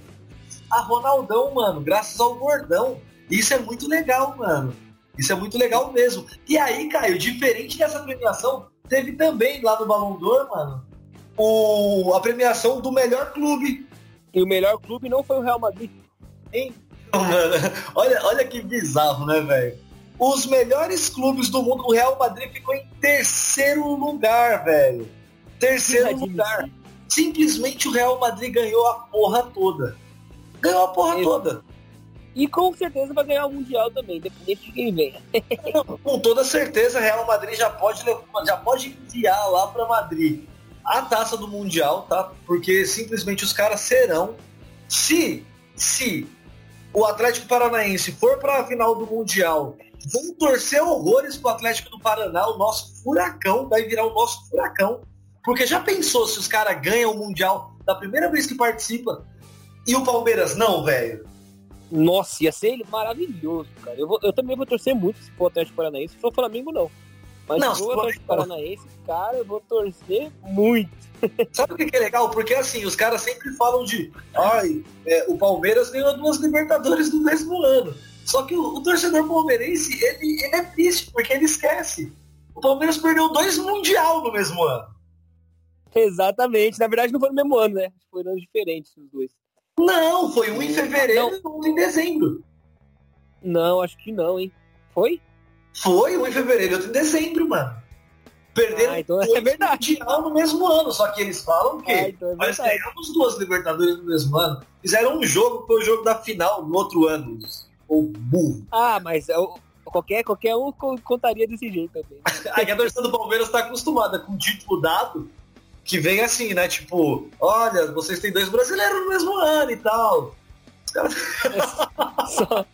a Ronaldão, mano, graças ao Gordão. Isso é muito legal, mano. Isso é muito legal mesmo. E aí, Caio, diferente dessa premiação, teve também lá no Balão d'Or, mano, o, a premiação do melhor clube. E o melhor clube não foi o Real Madrid. Hein? Mano, olha, olha que bizarro, né, velho? Os melhores clubes do mundo, o Real Madrid ficou em terceiro lugar, velho. Terceiro lugar. Simplesmente o Real Madrid ganhou a porra toda. Ganhou a porra toda. E com certeza vai ganhar o Mundial também, independente de quem venha. com toda certeza, Real Madrid já pode, já pode enviar lá para Madrid a taça do Mundial, tá? Porque simplesmente os caras serão. Se, se o Atlético Paranaense for para a final do Mundial, vão torcer horrores pro Atlético do Paraná, o nosso furacão, vai virar o nosso furacão. Porque já pensou se os caras ganham o Mundial da primeira vez que participa e o Palmeiras não, velho? Nossa, ia ser maravilhoso, cara. Eu, vou, eu também vou torcer muito se for o Atlético Paranaense. Se for o Flamengo, não. Mas não, se for o Atlético Paranaense, cara, eu vou torcer muito. Sabe o que é legal? Porque assim, os caras sempre falam de ai, é, o Palmeiras ganhou duas Libertadores no mesmo ano. Só que o, o torcedor palmeirense, ele, ele é triste, porque ele esquece. O Palmeiras perdeu dois Mundial no mesmo ano. Exatamente. Na verdade, não foi no mesmo ano, né? Foram anos diferentes os dois. Não, foi um em fevereiro e outro em dezembro. Não, acho que não, hein? Foi? Foi, um em fevereiro e outro em dezembro, mano. Perderam ah, então é verdade. mundial no mesmo ano, só que eles falam que ah, então é nós ganhamos duas Libertadores no mesmo ano. Fizeram um jogo, foi o jogo da final no outro ano. Ou burro. Ah, mas qualquer, qualquer um contaria desse jeito também. a torcida do Palmeiras está acostumada com o título dado que vem assim, né? Tipo, olha, vocês têm dois brasileiros no mesmo ano e tal. só,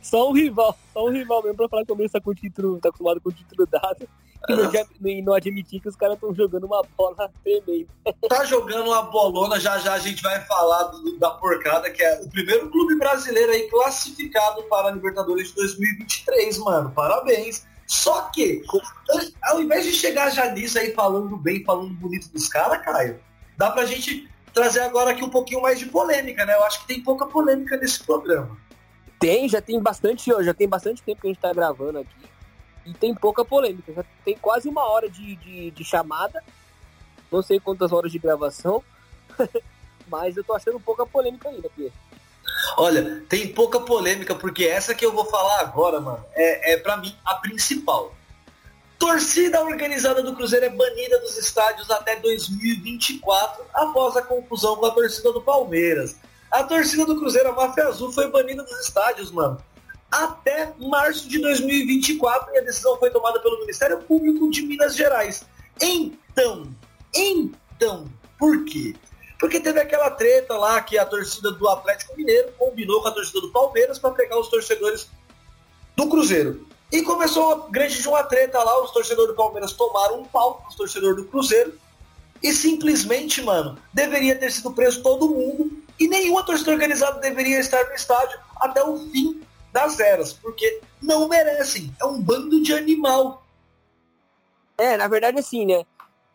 só um rival, só um rival mesmo pra falar que o Palmeiras tá com o título, tá acostumado com o título dado e não, não admitir que os caras estão jogando uma bola tremenda. Tá jogando uma bolona, já já a gente vai falar do, da porcada, que é o primeiro clube brasileiro aí classificado para a Libertadores de 2023, mano. Parabéns. Só que, ao invés de chegar já nisso aí falando bem, falando bonito dos caras, Caio, dá pra gente trazer agora aqui um pouquinho mais de polêmica, né? Eu acho que tem pouca polêmica nesse programa. Tem, já tem bastante, já tem bastante tempo que a gente tá gravando aqui. E tem pouca polêmica. Já tem quase uma hora de, de, de chamada. Não sei quantas horas de gravação. mas eu tô achando pouca polêmica ainda, Pierre. Olha, tem pouca polêmica, porque essa que eu vou falar agora, mano, é, é para mim a principal. Torcida organizada do Cruzeiro é banida dos estádios até 2024, após a confusão com a torcida do Palmeiras. A torcida do Cruzeiro, a Máfia Azul, foi banida dos estádios, mano. Até março de 2024 e a decisão foi tomada pelo Ministério Público de Minas Gerais. Então, então, por quê? Porque teve aquela treta lá que a torcida do Atlético Mineiro combinou com a torcida do Palmeiras para pegar os torcedores do Cruzeiro. E começou grande de uma treta lá, os torcedores do Palmeiras tomaram um pau os torcedores do Cruzeiro. E simplesmente, mano, deveria ter sido preso todo mundo e nenhuma torcida organizada deveria estar no estádio até o fim das eras, porque não merecem. É um bando de animal. É, na verdade, assim, né?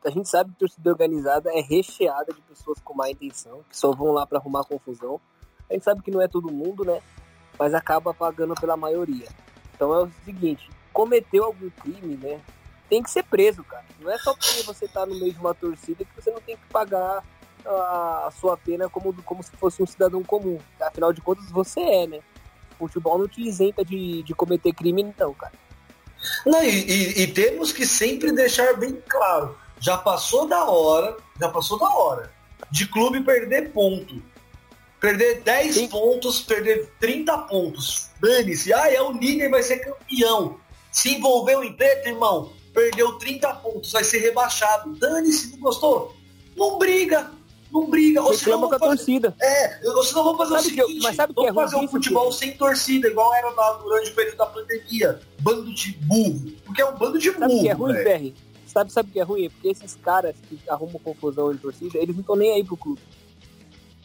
A gente sabe que torcida organizada é recheada de pessoas com má intenção, que só vão lá para arrumar confusão. A gente sabe que não é todo mundo, né? Mas acaba pagando pela maioria. Então é o seguinte, cometeu algum crime, né? Tem que ser preso, cara. Não é só porque você tá no meio de uma torcida que você não tem que pagar a, sua pena como, como se fosse um cidadão comum. Afinal de contas, você é, né? O futebol não te isenta de, de cometer crime, então, cara. Não, e, e, e temos que sempre deixar bem claro. Já passou da hora, já passou da hora de clube perder ponto Perder 10 Sim. pontos, perder 30 pontos. Dane-se. Ah, é o líder, vai ser campeão. Se envolveu em treta, irmão. Perdeu 30 pontos, vai ser rebaixado. Dane-se, não gostou? Não briga. Não briga. Ou senão com a fazer... torcida. É, ou senão vamos fazer sabe o seguinte. Que, mas sabe vamos que é fazer um futebol que... sem torcida, igual era durante o período da pandemia. Bando de burro. Porque é um bando de burro. Sabe que é ruim, Ferri? Sabe, sabe o que é ruim? Porque esses caras que arrumam confusão de torcida, eles não estão nem aí pro clube.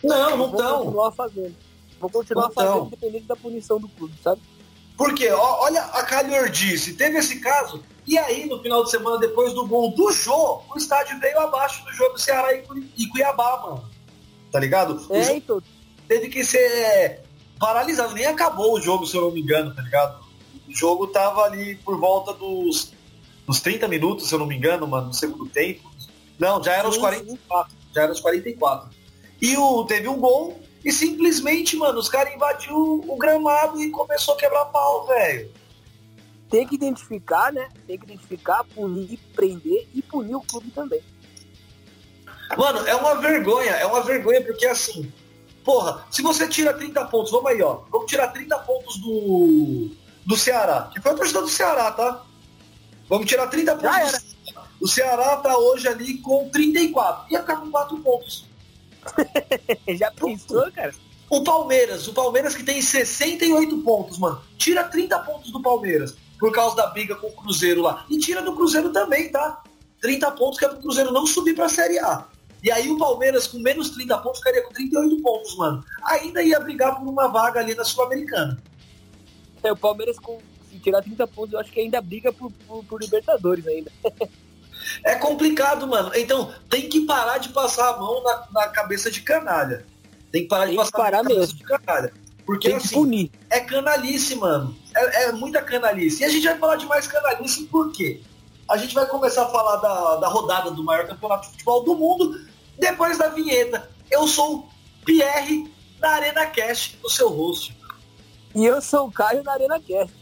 Não, não estão. Vou continuar fazendo. Vou continuar não fazendo, tão. independente da punição do clube, sabe? Porque, ó, olha a Calhordice, teve esse caso, e aí no final de semana, depois do gol do Jô, o estádio veio abaixo do jogo do Ceará e Cuiabá, mano. Tá ligado? É, então. Teve que ser paralisado, nem acabou o jogo, se eu não me engano, tá ligado? O jogo tava ali por volta dos, dos 30 minutos, se eu não me engano, mano, no segundo tempo. Não, já era os 44. Já era os 44. E o, teve um gol e simplesmente, mano, os caras invadiu o gramado e começou a quebrar pau, velho. Tem que identificar, né? Tem que identificar, punir, prender e punir o clube também. Mano, é uma vergonha, é uma vergonha porque assim, porra, se você tira 30 pontos, vamos aí, ó, vamos tirar 30 pontos do, do Ceará, que foi a torcida do Ceará, tá? Vamos tirar 30 pontos. O Ceará tá hoje ali com 34, ia ficar com 4 pontos. Já pensou, cara? O Palmeiras, o Palmeiras que tem 68 pontos, mano. Tira 30 pontos do Palmeiras por causa da briga com o Cruzeiro lá. E tira do Cruzeiro também, tá? 30 pontos que é pro Cruzeiro não subir pra Série A. E aí o Palmeiras com menos 30 pontos ficaria com 38 pontos, mano. Ainda ia brigar por uma vaga ali na Sul-Americana. É, o Palmeiras com se tirar 30 pontos, eu acho que ainda briga por, por, por Libertadores ainda. É complicado, mano. Então, tem que parar de passar a mão na, na cabeça de canalha. Tem que parar tem de passar parar a cabeça mesmo. de canalha. Porque tem assim, punir. é canalice, mano. É, é, muita canalice. E a gente vai falar de mais canalice por quê? A gente vai começar a falar da, da rodada do maior campeonato de futebol do mundo depois da vinheta. Eu sou o Pierre da Arena Cast, o seu host. E eu sou o Caio da Arena Cast.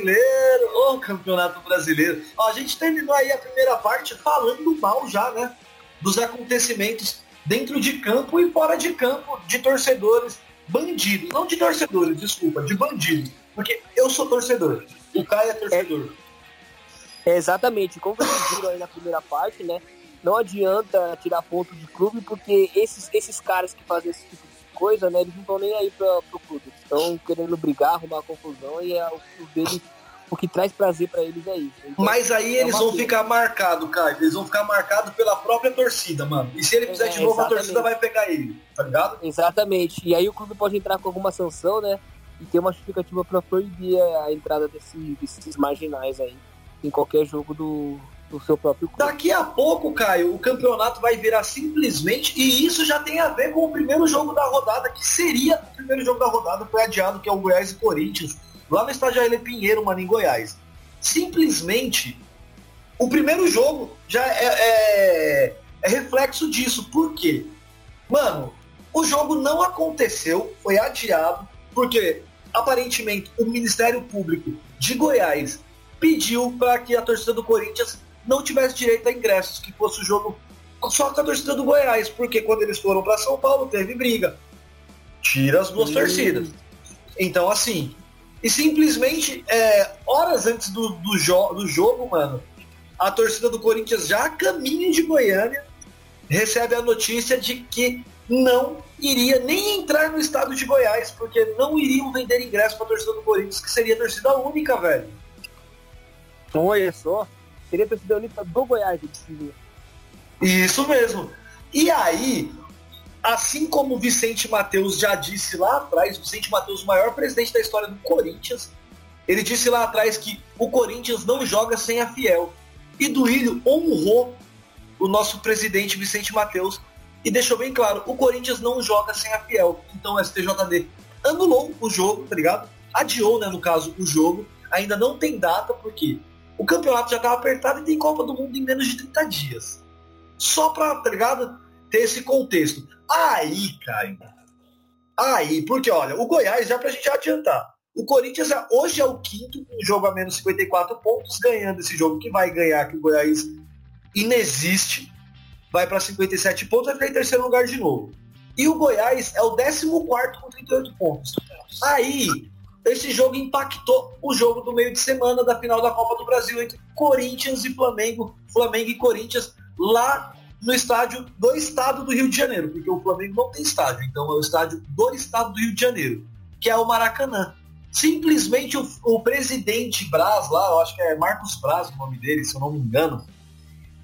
Brasileiro, ô oh, Campeonato Brasileiro. Ó, a gente terminou aí a primeira parte falando mal já, né? Dos acontecimentos dentro de campo e fora de campo de torcedores bandidos. Não de torcedores, desculpa, de bandidos. Porque eu sou torcedor. O Caio é torcedor. É, exatamente. Como vocês viram aí na primeira parte, né? não adianta tirar ponto de clube, porque esses, esses caras que fazem esse tipo de coisa, né, eles não estão nem aí pra, pro clube. Estão querendo brigar, arrumar confusão, e é o, deles o que traz prazer para eles é isso. Então, Mas aí é eles vão coisa. ficar marcados, cara. Eles vão ficar marcados pela própria torcida, mano. E se ele fizer é, de novo, exatamente. a torcida vai pegar ele, tá ligado? Exatamente. E aí o clube pode entrar com alguma sanção, né? E ter uma justificativa para proibir a entrada desse, desses marginais aí em qualquer jogo do, seu próprio clube. Daqui a pouco, Caio, o campeonato vai virar simplesmente, e isso já tem a ver com o primeiro jogo da rodada, que seria o primeiro jogo da rodada, foi adiado, que é o Goiás e Corinthians lá no estádio Aile Pinheiro, mano, em Goiás. Simplesmente, o primeiro jogo já é, é, é reflexo disso. Por quê? Mano, o jogo não aconteceu, foi adiado, porque aparentemente o Ministério Público de Goiás pediu para que a torcida do Corinthians não tivesse direito a ingressos, que fosse o jogo só com a torcida do Goiás, porque quando eles foram para São Paulo teve briga. Tira as duas torcidas. Então, assim, e simplesmente, é, horas antes do, do, jo do jogo, mano, a torcida do Corinthians já caminha de Goiânia, recebe a notícia de que não iria nem entrar no estado de Goiás, porque não iriam vender ingresso para a torcida do Corinthians, que seria a torcida única, velho. Olha só, seria a torcida única do Goiás, Isso mesmo. E aí, assim como o Vicente Mateus já disse lá atrás, Vicente Mateus, o maior presidente da história do Corinthians, ele disse lá atrás que o Corinthians não joga sem a Fiel. E Duílio honrou o nosso presidente Vicente Mateus e deixou bem claro, o Corinthians não joga sem a Fiel. Então o STJD anulou o jogo, tá ligado? Adiou, né, no caso, o jogo. Ainda não tem data, porque o campeonato já estava apertado e tem Copa do Mundo em menos de 30 dias. Só pra, tá ligado? Ter esse contexto. Aí, Caio. Aí, porque olha, o Goiás, já pra gente adiantar. O Corinthians é, hoje é o quinto, um jogo a menos 54 pontos, ganhando esse jogo que vai ganhar, que o Goiás inexiste. Vai para 57 pontos, vai ficar em terceiro lugar de novo. E o Goiás é o 14 com 38 pontos. Aí, esse jogo impactou o jogo do meio de semana da final da Copa do Brasil entre Corinthians e Flamengo, Flamengo e Corinthians, lá no estádio do estado do Rio de Janeiro, porque o Flamengo não tem estádio, então é o estádio do estado do Rio de Janeiro, que é o Maracanã. Simplesmente o, o presidente Braz lá, eu acho que é Marcos Braz o nome dele, se eu não me engano,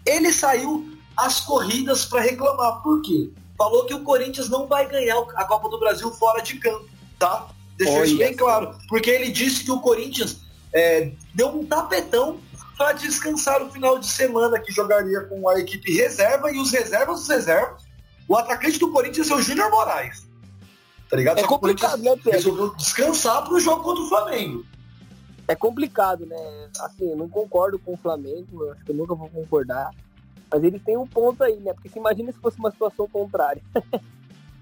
ele saiu às corridas para reclamar. Por quê? Falou que o Corinthians não vai ganhar a Copa do Brasil fora de campo, tá? Deixou isso bem claro. Porque ele disse que o Corinthians é, deu um tapetão para descansar o final de semana que jogaria com a equipe reserva e os reservas dos reservas. O atacante do Corinthians é o Júnior Moraes. Tá ligado? É Só complicado, né, Pedro? Resolveu descansar para o jogo contra o Flamengo. É complicado, né? Assim, eu não concordo com o Flamengo, acho que eu nunca vou concordar. Mas eles têm um ponto aí, né? Porque se imagina se fosse uma situação contrária.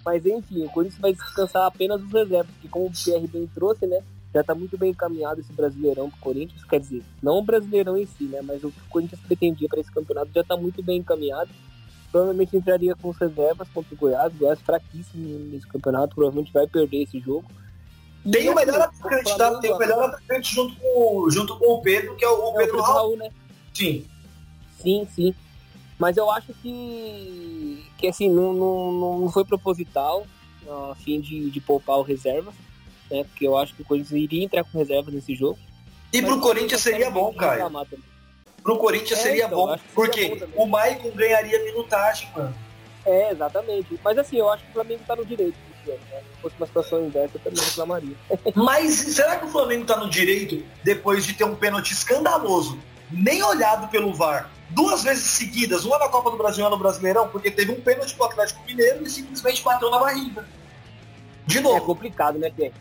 mas enfim, o Corinthians vai descansar apenas os reservas, que como o Pierre bem trouxe, né? já está muito bem encaminhado esse Brasileirão pro Corinthians, quer dizer, não o Brasileirão em si, né, mas o que o Corinthians pretendia para esse campeonato já está muito bem encaminhado. Provavelmente entraria com reservas contra o Goiás, o Goiás fraquíssimo nesse campeonato, provavelmente vai perder esse jogo. Tem o melhor atacante, tá? Tem o melhor atacante junto com, junto com o Pedro, que é o, é Pedro, Pedro Raul. Raul, né? Sim. Sim, sim. Mas eu acho que, que assim, não, não, não foi proposital, a fim de, de poupar o reserva né? Porque eu acho que o Corinthians iria entrar com reserva nesse jogo. E pro Corinthians seria bom, cara. Pro Corinthians é, seria então, bom, porque bom o Maicon ganharia minutagem, mano. É, exatamente. Mas assim, eu acho que o Flamengo tá no direito. Né? Se fosse uma situação inversa, eu também reclamaria. Mas será que o Flamengo tá no direito depois de ter um pênalti escandaloso, nem olhado pelo VAR, duas vezes seguidas, uma na Copa do Brasil e uma no Brasileirão, porque teve um pênalti pro Atlético Mineiro e simplesmente bateu na barriga. De novo. É complicado, né, Pierre?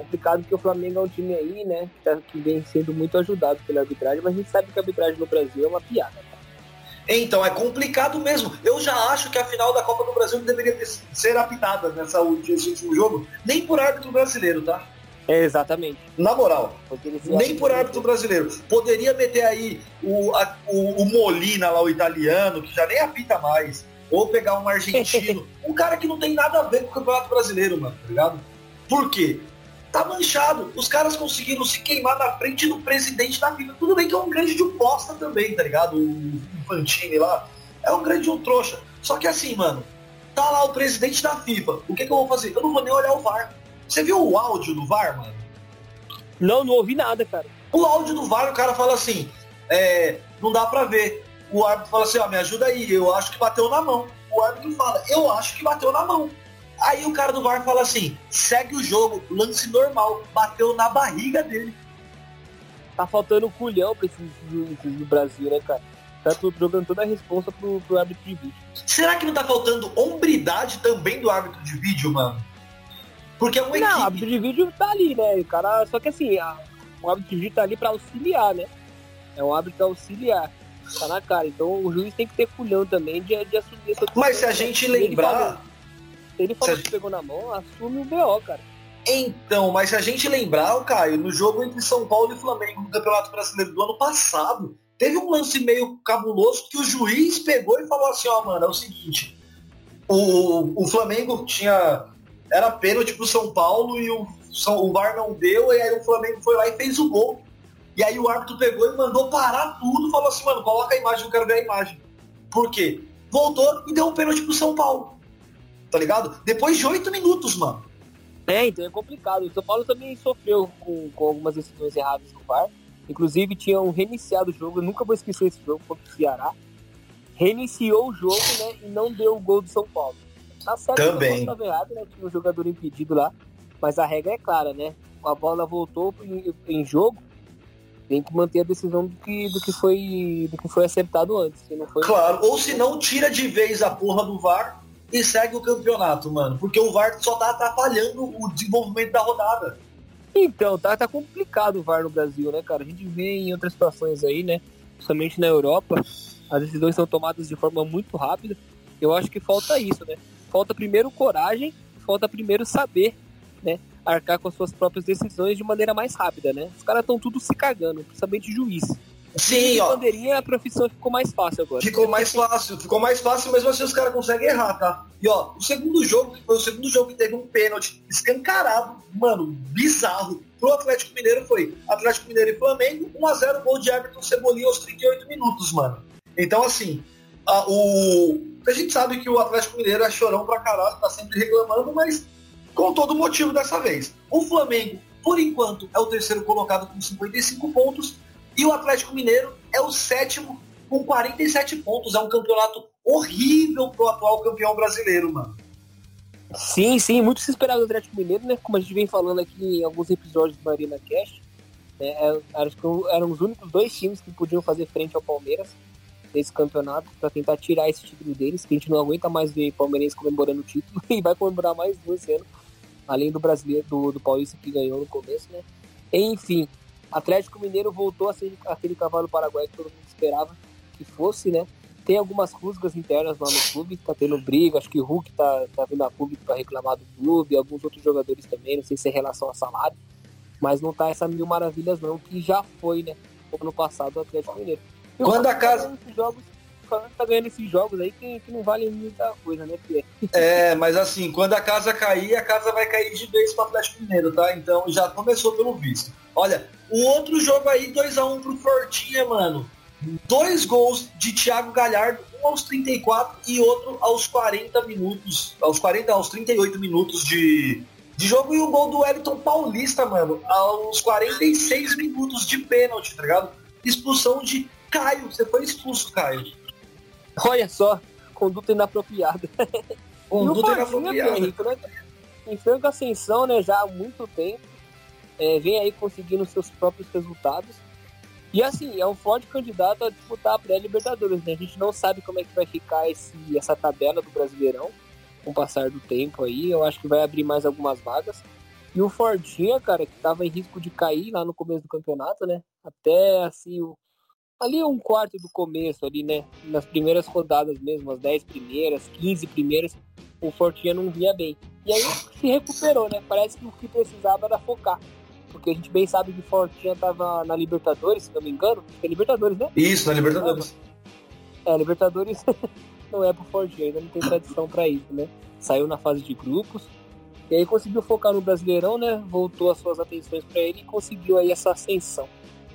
complicado porque o Flamengo é um time aí, né, que, tá, que vem sendo muito ajudado pela arbitragem, mas a gente sabe que a arbitragem no Brasil é uma piada. Então, é complicado mesmo. Eu já acho que a final da Copa do Brasil deveria ter, ser apitada nessa, nesse último jogo, nem por árbitro brasileiro, tá? É, exatamente. Na moral, nem por árbitro brasileiro. Poderia meter aí o, a, o, o Molina lá, o italiano, que já nem apita mais. Ou pegar um argentino. um cara que não tem nada a ver com o Campeonato Brasileiro, mano, tá ligado? Por quê? tá manchado. Os caras conseguiram se queimar na frente do presidente da FIFA. Tudo bem que é um grande de bosta também, tá ligado? O Infantini lá. É, é um grande um trouxa. Só que assim, mano, tá lá o presidente da FIFA. O que, que eu vou fazer? Eu não vou nem olhar o VAR. Você viu o áudio do VAR, mano? Não, não ouvi nada, cara. O áudio do VAR, o cara fala assim, é, não dá pra ver. O árbitro fala assim, ó, me ajuda aí, eu acho que bateu na mão. O árbitro fala, eu acho que bateu na mão. Aí o cara do VAR fala assim, segue o jogo, lance normal, bateu na barriga dele. Tá faltando culhão pra esses juízes do Brasil, né, cara? Tá jogando toda a responsa pro, pro árbitro de vídeo. Será que não tá faltando hombridade também do árbitro de vídeo, mano? Porque é uma Não, equipe. o árbitro de vídeo tá ali, né? O cara, só que assim, a, o árbitro de vídeo tá ali pra auxiliar, né? É um árbitro auxiliar. Tá na cara. Então o juiz tem que ter culhão também de, de assumir essa Mas se a gente Ele lembrar. falou- Se ele falou Se que pegou na mão, assume o BO, cara. Então, mas se a gente lembrar, o Caio, no jogo entre São Paulo e Flamengo no Campeonato Brasileiro do ano passado, teve um lance meio cabuloso que o juiz pegou e falou assim, ó, mano, é o seguinte, o, o Flamengo tinha. Era pênalti pro São Paulo e o, o VAR não deu, e aí o Flamengo foi lá e fez o gol. E aí o árbitro pegou e mandou parar tudo, falou assim, mano, coloca a imagem, eu quero ver a imagem. Por quê? Voltou e deu um pênalti pro São Paulo. Tá ligado? Depois de oito minutos, mano. É, então é complicado. O São Paulo também sofreu com, com algumas decisões erradas no VAR. Inclusive tinham reiniciado o jogo, eu nunca vou esquecer esse jogo contra o Ceará. Reiniciou o jogo, né? E não deu o gol do São Paulo. Tá certo, Também. Estava errado, né? Tinha um jogador impedido lá. Mas a regra é clara, né? A bola voltou em, em jogo, tem que manter a decisão do que, do que, foi, do que foi acertado antes. Foi, Claro, ou se não, tira de vez a porra do VAR e segue o campeonato, mano. Porque o VAR só tá atrapalhando o desenvolvimento da rodada. Então, tá, tá complicado o VAR no Brasil, né, cara? A gente vê em outras situações aí, né? Principalmente na Europa, as decisões são tomadas de forma muito rápida. Eu acho que falta isso, né? Falta primeiro coragem, falta primeiro saber, né? Arcar com as suas próprias decisões de maneira mais rápida, né? Os caras estão tudo se cagando, principalmente juiz. Sim, ó. bandeirinha, a profissão ficou mais fácil agora. Ficou mais fácil, ficou mais fácil, mesmo assim os caras conseguem errar, tá? E ó, o segundo jogo, foi o segundo jogo que teve um pênalti escancarado, mano, bizarro. Pro Atlético Mineiro foi Atlético Mineiro e Flamengo, 1x0 gol de Everton Cebolinha aos 38 minutos, mano. Então assim, a, o. A gente sabe que o Atlético Mineiro é chorão pra caralho, tá sempre reclamando, mas com todo motivo dessa vez. O Flamengo, por enquanto, é o terceiro colocado com 55 pontos e o Atlético Mineiro é o sétimo com 47 pontos. É um campeonato horrível pro atual campeão brasileiro, mano. Sim, sim, muito se esperava do Atlético Mineiro, né? Como a gente vem falando aqui em alguns episódios do Marina Cast. Né? é, Acho que eram os únicos dois times que podiam fazer frente ao Palmeiras nesse campeonato para tentar tirar esse título deles, que a gente não aguenta mais ver palmeirense comemorando o título e vai comemorar mais um esse ano, além do brasileiro, do, do Paulista que ganhou no começo, né? Enfim, Atlético Mineiro voltou a ser aquele cavalo paraguaio que todo mundo esperava que fosse, né? Tem algumas rusgas internas lá no clube, tá tendo briga, acho que o Hulk tá, tá vindo a público para reclamar do clube, alguns outros jogadores também, não sei se é em relação a salário, mas não tá essa mil maravilhas não, que já foi, né? Ano passado o Atlético Mineiro. O Quando a casa- tá ganhando esses jogos, o Flamengo tá ganhando esses jogos aí que, que não valem muita coisa, né, Pierre? É, mas assim, quando a casa cair, a casa vai cair de vez pro Atlético Mineiro, tá? Então já começou pelo visto. Olha, o outro jogo aí, 2x1 pro Fortinha, mano. Dois gols de Thiago Galhardo, um aos 34 e outro aos 40 minutos, aos 40, aos 38 minutos de, de jogo. E o gol do Wellington Paulista, mano, aos 46 minutos de pênalti, tá ligado? Expulsão de Caio, você foi expulso, Caio. Olha só, conduta inapropriada. Conduta e inapropriada. Pierre, né, em franca ascensão, né, já há muito tempo, é, vem aí conseguindo seus próprios resultados. E assim, é um forte candidato a disputar a pré-Libertadores, né? A gente não sabe como é que vai ficar esse, essa tabela do Brasileirão com o passar do tempo aí. Eu acho que vai abrir mais algumas vagas. E o Fortinha, cara, que tava em risco de cair lá no começo do campeonato, né? Até assim, o, ali um quarto do começo ali, né? Nas primeiras rodadas mesmo, as 10 primeiras, 15 primeiras, o Fortinha não via bem. E aí se recuperou, né? Parece que o que precisava era focar. Porque a gente bem sabe que o Fortinha tava na Libertadores, se não me engano. É Libertadores, né? Isso, na Libertadores. É, Libertadores não é pro Fortinha, ainda não tem tradição pra isso, né? Saiu na fase de grupos. E aí conseguiu focar no Brasileirão, né? Voltou as suas atenções pra ele e conseguiu aí essa ascensão.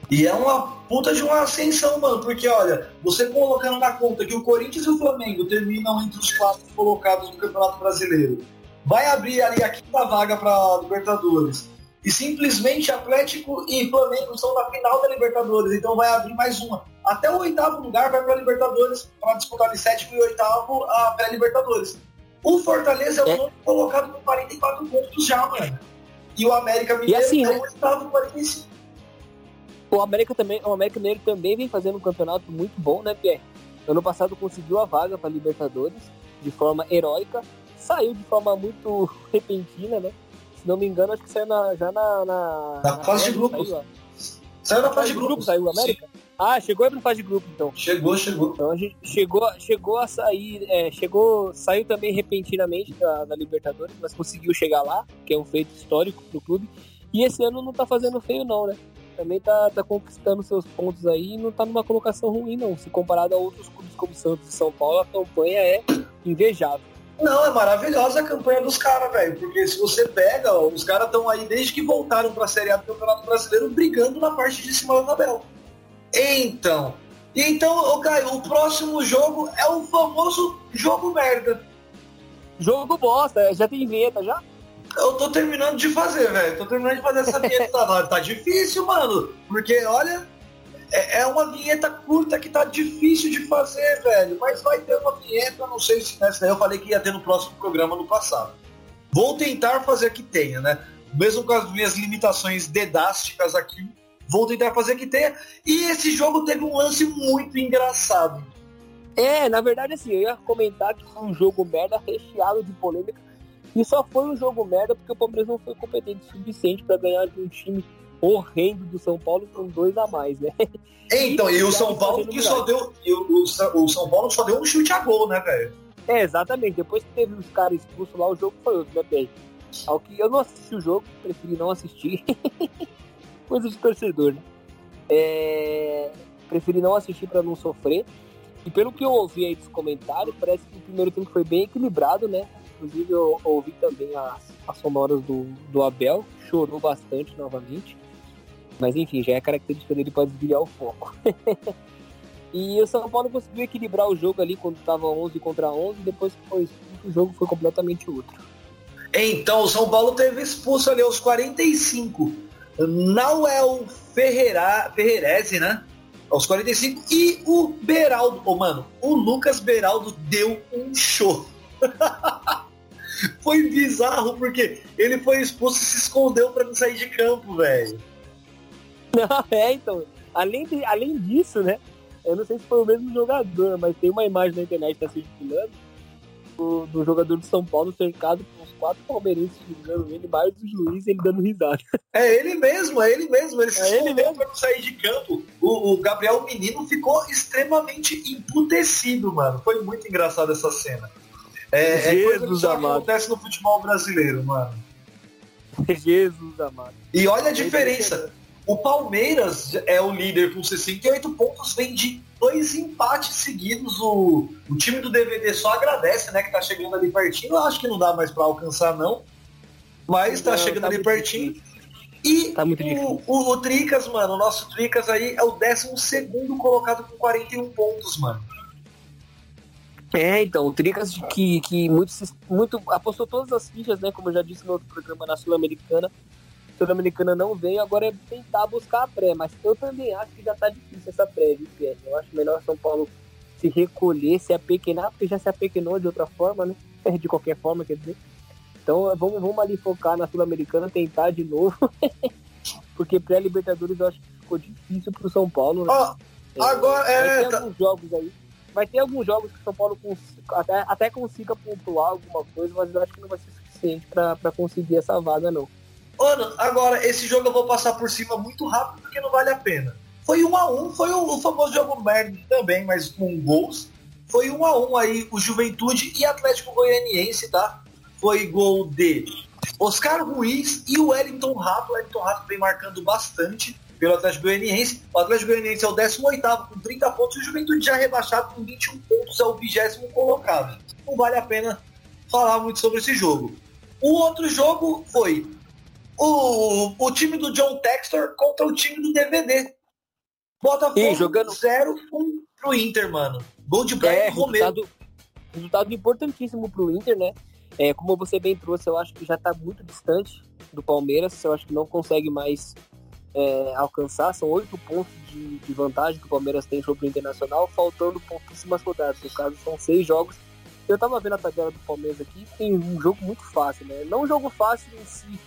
E é uma puta de uma ascensão, mano, porque olha, você colocando na conta que o Corinthians e o Flamengo terminam entre os quatro colocados no Campeonato Brasileiro, vai abrir ali a quinta vaga para Libertadores. E simplesmente Atlético e Flamengo estão na final da Libertadores, então vai abrir mais uma. Até o oitavo lugar vai para Libertadores para disputar de sétimo e oitavo a pré-Libertadores. O Fortaleza é o é. colocado com 44 pontos já, mano. E o América Mineiro assim, é o oitavo com 45. O América também, o América Mineiro também vem fazendo um campeonato muito bom, né, Pierre? Ano passado conseguiu a vaga para Libertadores de forma heróica, saiu de forma muito repentina, né? Se não me engano, acho que saiu na, já na. Na, na, na fase de grupos. Saiu, saiu na fase de grupos. Saiu o América? Sim. Ah, chegou aí pra fase de grupo, então. Chegou, chegou. Então a gente chegou, chegou a sair, é, chegou, saiu também repentinamente da, da, Libertadores, mas conseguiu chegar lá, que é um feito histórico pro clube. E esse ano não tá fazendo feio não, né? Também tá, tá conquistando seus pontos aí e não tá numa colocação ruim não. Se comparado a outros clubes como Santos e São Paulo, a campanha é invejável. Não, é maravilhosa a campanha dos caras, velho. Porque se você pega, ó, os caras estão aí desde que voltaram para a Série A do Campeonato Brasileiro brigando na parte de cima da tabela. Então, então, Caio, o próximo jogo é o famoso jogo merda. Jogo bosta, já tem vinheta já? Eu tô terminando de fazer, velho. Tô terminando de fazer essa vinheta. tá, tá difícil, mano. Porque, olha, é, é, uma vinheta curta que tá difícil de fazer, velho. Mas vai ter uma vinheta, não sei se nessa daí eu falei que ia ter no próximo programa no passado. Vou tentar fazer que tenha, né? Mesmo com as minhas limitações dedásticas aqui, Vou tentar fazer que tenha. E esse jogo teve um lance muito engraçado. É, na verdade, assim, eu ia comentar que foi um jogo merda recheado de polêmica. E só foi um jogo merda porque o Palmeiras não foi competente o suficiente para ganhar de um time horrendo do São Paulo com dois a mais, né? Então, e, e o São Paulo que só deu. O, o, o, São Paulo só deu um chute a gol, né, velho? É, exatamente. Depois que teve os caras expulsos lá, o jogo foi outro, né, bem? Ao que eu não assisti o jogo, preferi não assistir. coisa de torcedor, né? É... Preferi não assistir para não sofrer. E pelo que eu ouvi aí dos comentários, parece que o primeiro tempo foi bem equilibrado, né? Inclusive eu ouvi também as, as sonoras do, do Abel, chorou bastante novamente. Mas enfim, já é característica dele para desviar o foco. e o São Paulo conseguiu equilibrar o jogo ali quando estava 11 contra 11, depois que foi o jogo foi completamente outro. Então, o São Paulo teve expulso ali aos 45 Nauel Ferreira, Ferrerese, né? Aos 45. E o Beraldo. Oh, mano, o Lucas Beraldo deu um show. foi bizarro, porque ele foi expulso e se escondeu para não sair de campo, velho. Não, é, então. Além, de, além disso, né? Eu não sei se foi o mesmo jogador, mas tem uma imagem na internet que tá circulando do, do jogador do São Paulo cercado por uns quatro palmeirenses xingando ele, mais do juiz ele dando risada. É ele mesmo, é ele mesmo. Ele se é ele mesmo pra sair de campo. O, o, Gabriel Menino ficou extremamente emputecido, mano. Foi muito engraçado essa cena. É, é coisa que acontece no futebol brasileiro, mano. Jesus amado. E olha a diferença. O Palmeiras é o líder com 68 pontos, vem de dois empates seguidos. O, o time do DVD só agradece, né? Que tá chegando ali pertinho. Eu acho que não dá mais para alcançar, não. Mas tá não, chegando tá ali pertinho. Difícil. E tá o, o, o, Tricas, mano, o nosso Tricas aí é o 12 colocado com 41 pontos, mano. É, então, o Tricas que, que muito, muito apostou todas as fichas, né? Como eu já disse no outro programa na Sul-Americana Sul-Americana não veio, agora é tentar buscar a pré, mas eu também acho que já tá difícil essa pré, viu, Pierre? Eu acho melhor São Paulo se recolher, se apequenar, porque já se apequenou de outra forma, né? De qualquer forma, quer dizer. Então vamos, vamos ali focar na Sul-Americana, tentar de novo. porque pré-Libertadores eu acho que ficou difícil pro São Paulo. Né? Oh, agora é. Ter tá... alguns jogos aí. Vai ter alguns jogos que o São Paulo até, até consiga pontuar alguma coisa, mas eu acho que não vai ser suficiente para conseguir essa vaga, não. Mano, agora, esse jogo eu vou passar por cima muito rápido porque não vale a pena. Foi um a um, foi o, o famoso jogo merda também, mas com gols. Foi um a um aí, o Juventude e Atlético Goianiense, tá? Foi gol de Oscar Ruiz e o Wellington Rato. O Wellington Rato vem marcando bastante pelo Atlético Goianiense. O Atlético Goianiense é o 18 com 30 pontos e o Juventude já rebaixado com 21 pontos, é o 20 colocado. Não vale a pena falar muito sobre esse jogo. O outro jogo foi o, o time do John Textor contra o time do DVD. Botafogo e jogando 0 1 pro Inter, mano. Gol de Brian é, Romero. Resultado, resultado importantíssimo pro Inter, né? É, como você bem trouxe, eu acho que já está muito distante do Palmeiras. Eu acho que não consegue mais é, alcançar. São oito pontos de, de, vantagem que o Palmeiras tem sobre o Internacional, faltando pouquíssimas rodadas. No caso, são seis jogos. Eu tava vendo a tabela do Palmeiras aqui, tem um jogo muito fácil, né? Não um jogo fácil em si,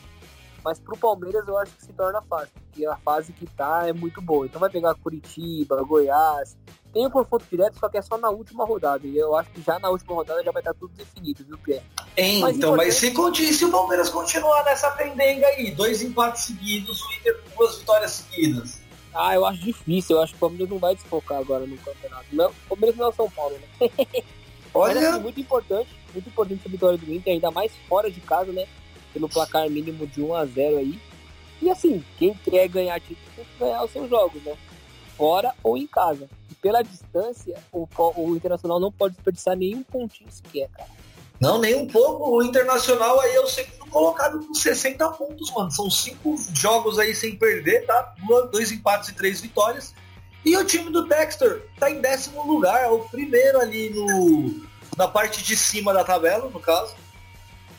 mas pro Palmeiras eu acho que se torna fácil, porque a fase que tá é muito boa. Então vai pegar Curitiba, Goiás. Tem o confronto direto, só que é só na última rodada. E eu acho que já na última rodada já vai estar tudo definido, viu, Pierre? Mas então, mas se, se o Palmeiras continuar nessa pendenga aí, dois empates seguidos, o Inter com duas vitórias seguidas. Ah, eu acho difícil. Eu acho que o Palmeiras não vai desfocar agora no campeonato. Não, o Palmeiras não é o São Paulo, né? Olha... Mas, assim, muito importante, muito importante a vitória do Inter, ainda mais fora de casa, né? Pelo placar mínimo de 1 a 0 aí. E assim, quem quer ganhar título tem que ganhar os seus jogos, né? Fora ou em casa. E pela distância, o, o Internacional não pode desperdiçar nenhum pontinho sequer, cara. Não, nem um pouco. O Internacional aí é o segundo colocado com 60 pontos, mano. São cinco jogos aí sem perder, tá? Dois empates e três vitórias. E o time do Dexter tá em décimo lugar, é o primeiro ali no, na parte de cima da tabela, no caso,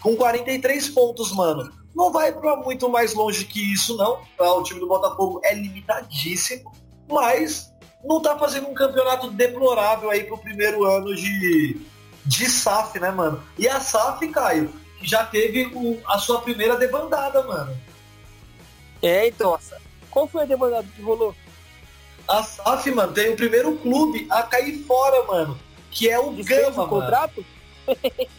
com 43 pontos, mano. Não vai para muito mais longe que isso, não. Tá? O time do Botafogo é limitadíssimo, mas não tá fazendo um campeonato deplorável aí pro primeiro ano de, de SAF, né, mano? E a SAF, Caio, já teve o, a sua primeira debandada, mano. É, então, qual foi a debandada que rolou? A SAF, mano, tem o primeiro clube a cair fora, mano. Que é o Gama, o contrato?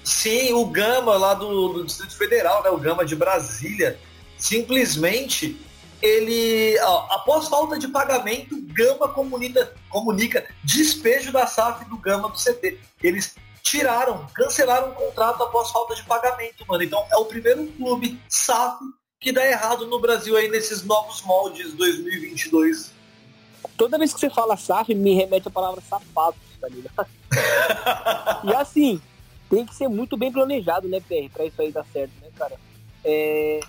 Sim, o Gama lá do, do, Distrito Federal, né? O Gama de Brasília. Simplesmente ele, ó, após falta de pagamento, Gama comunica, comunica despejo da SAF do Gama do CT. Eles tiraram, cancelaram o contrato após falta de pagamento, mano. Então é o primeiro clube SAF que dá errado no Brasil aí nesses novos moldes 2022 toda vez que você fala SAF, me remete a palavra sapato, tá ligado? e assim, tem que ser muito bem planejado, né, PR, pra isso aí dar certo, né, cara? É...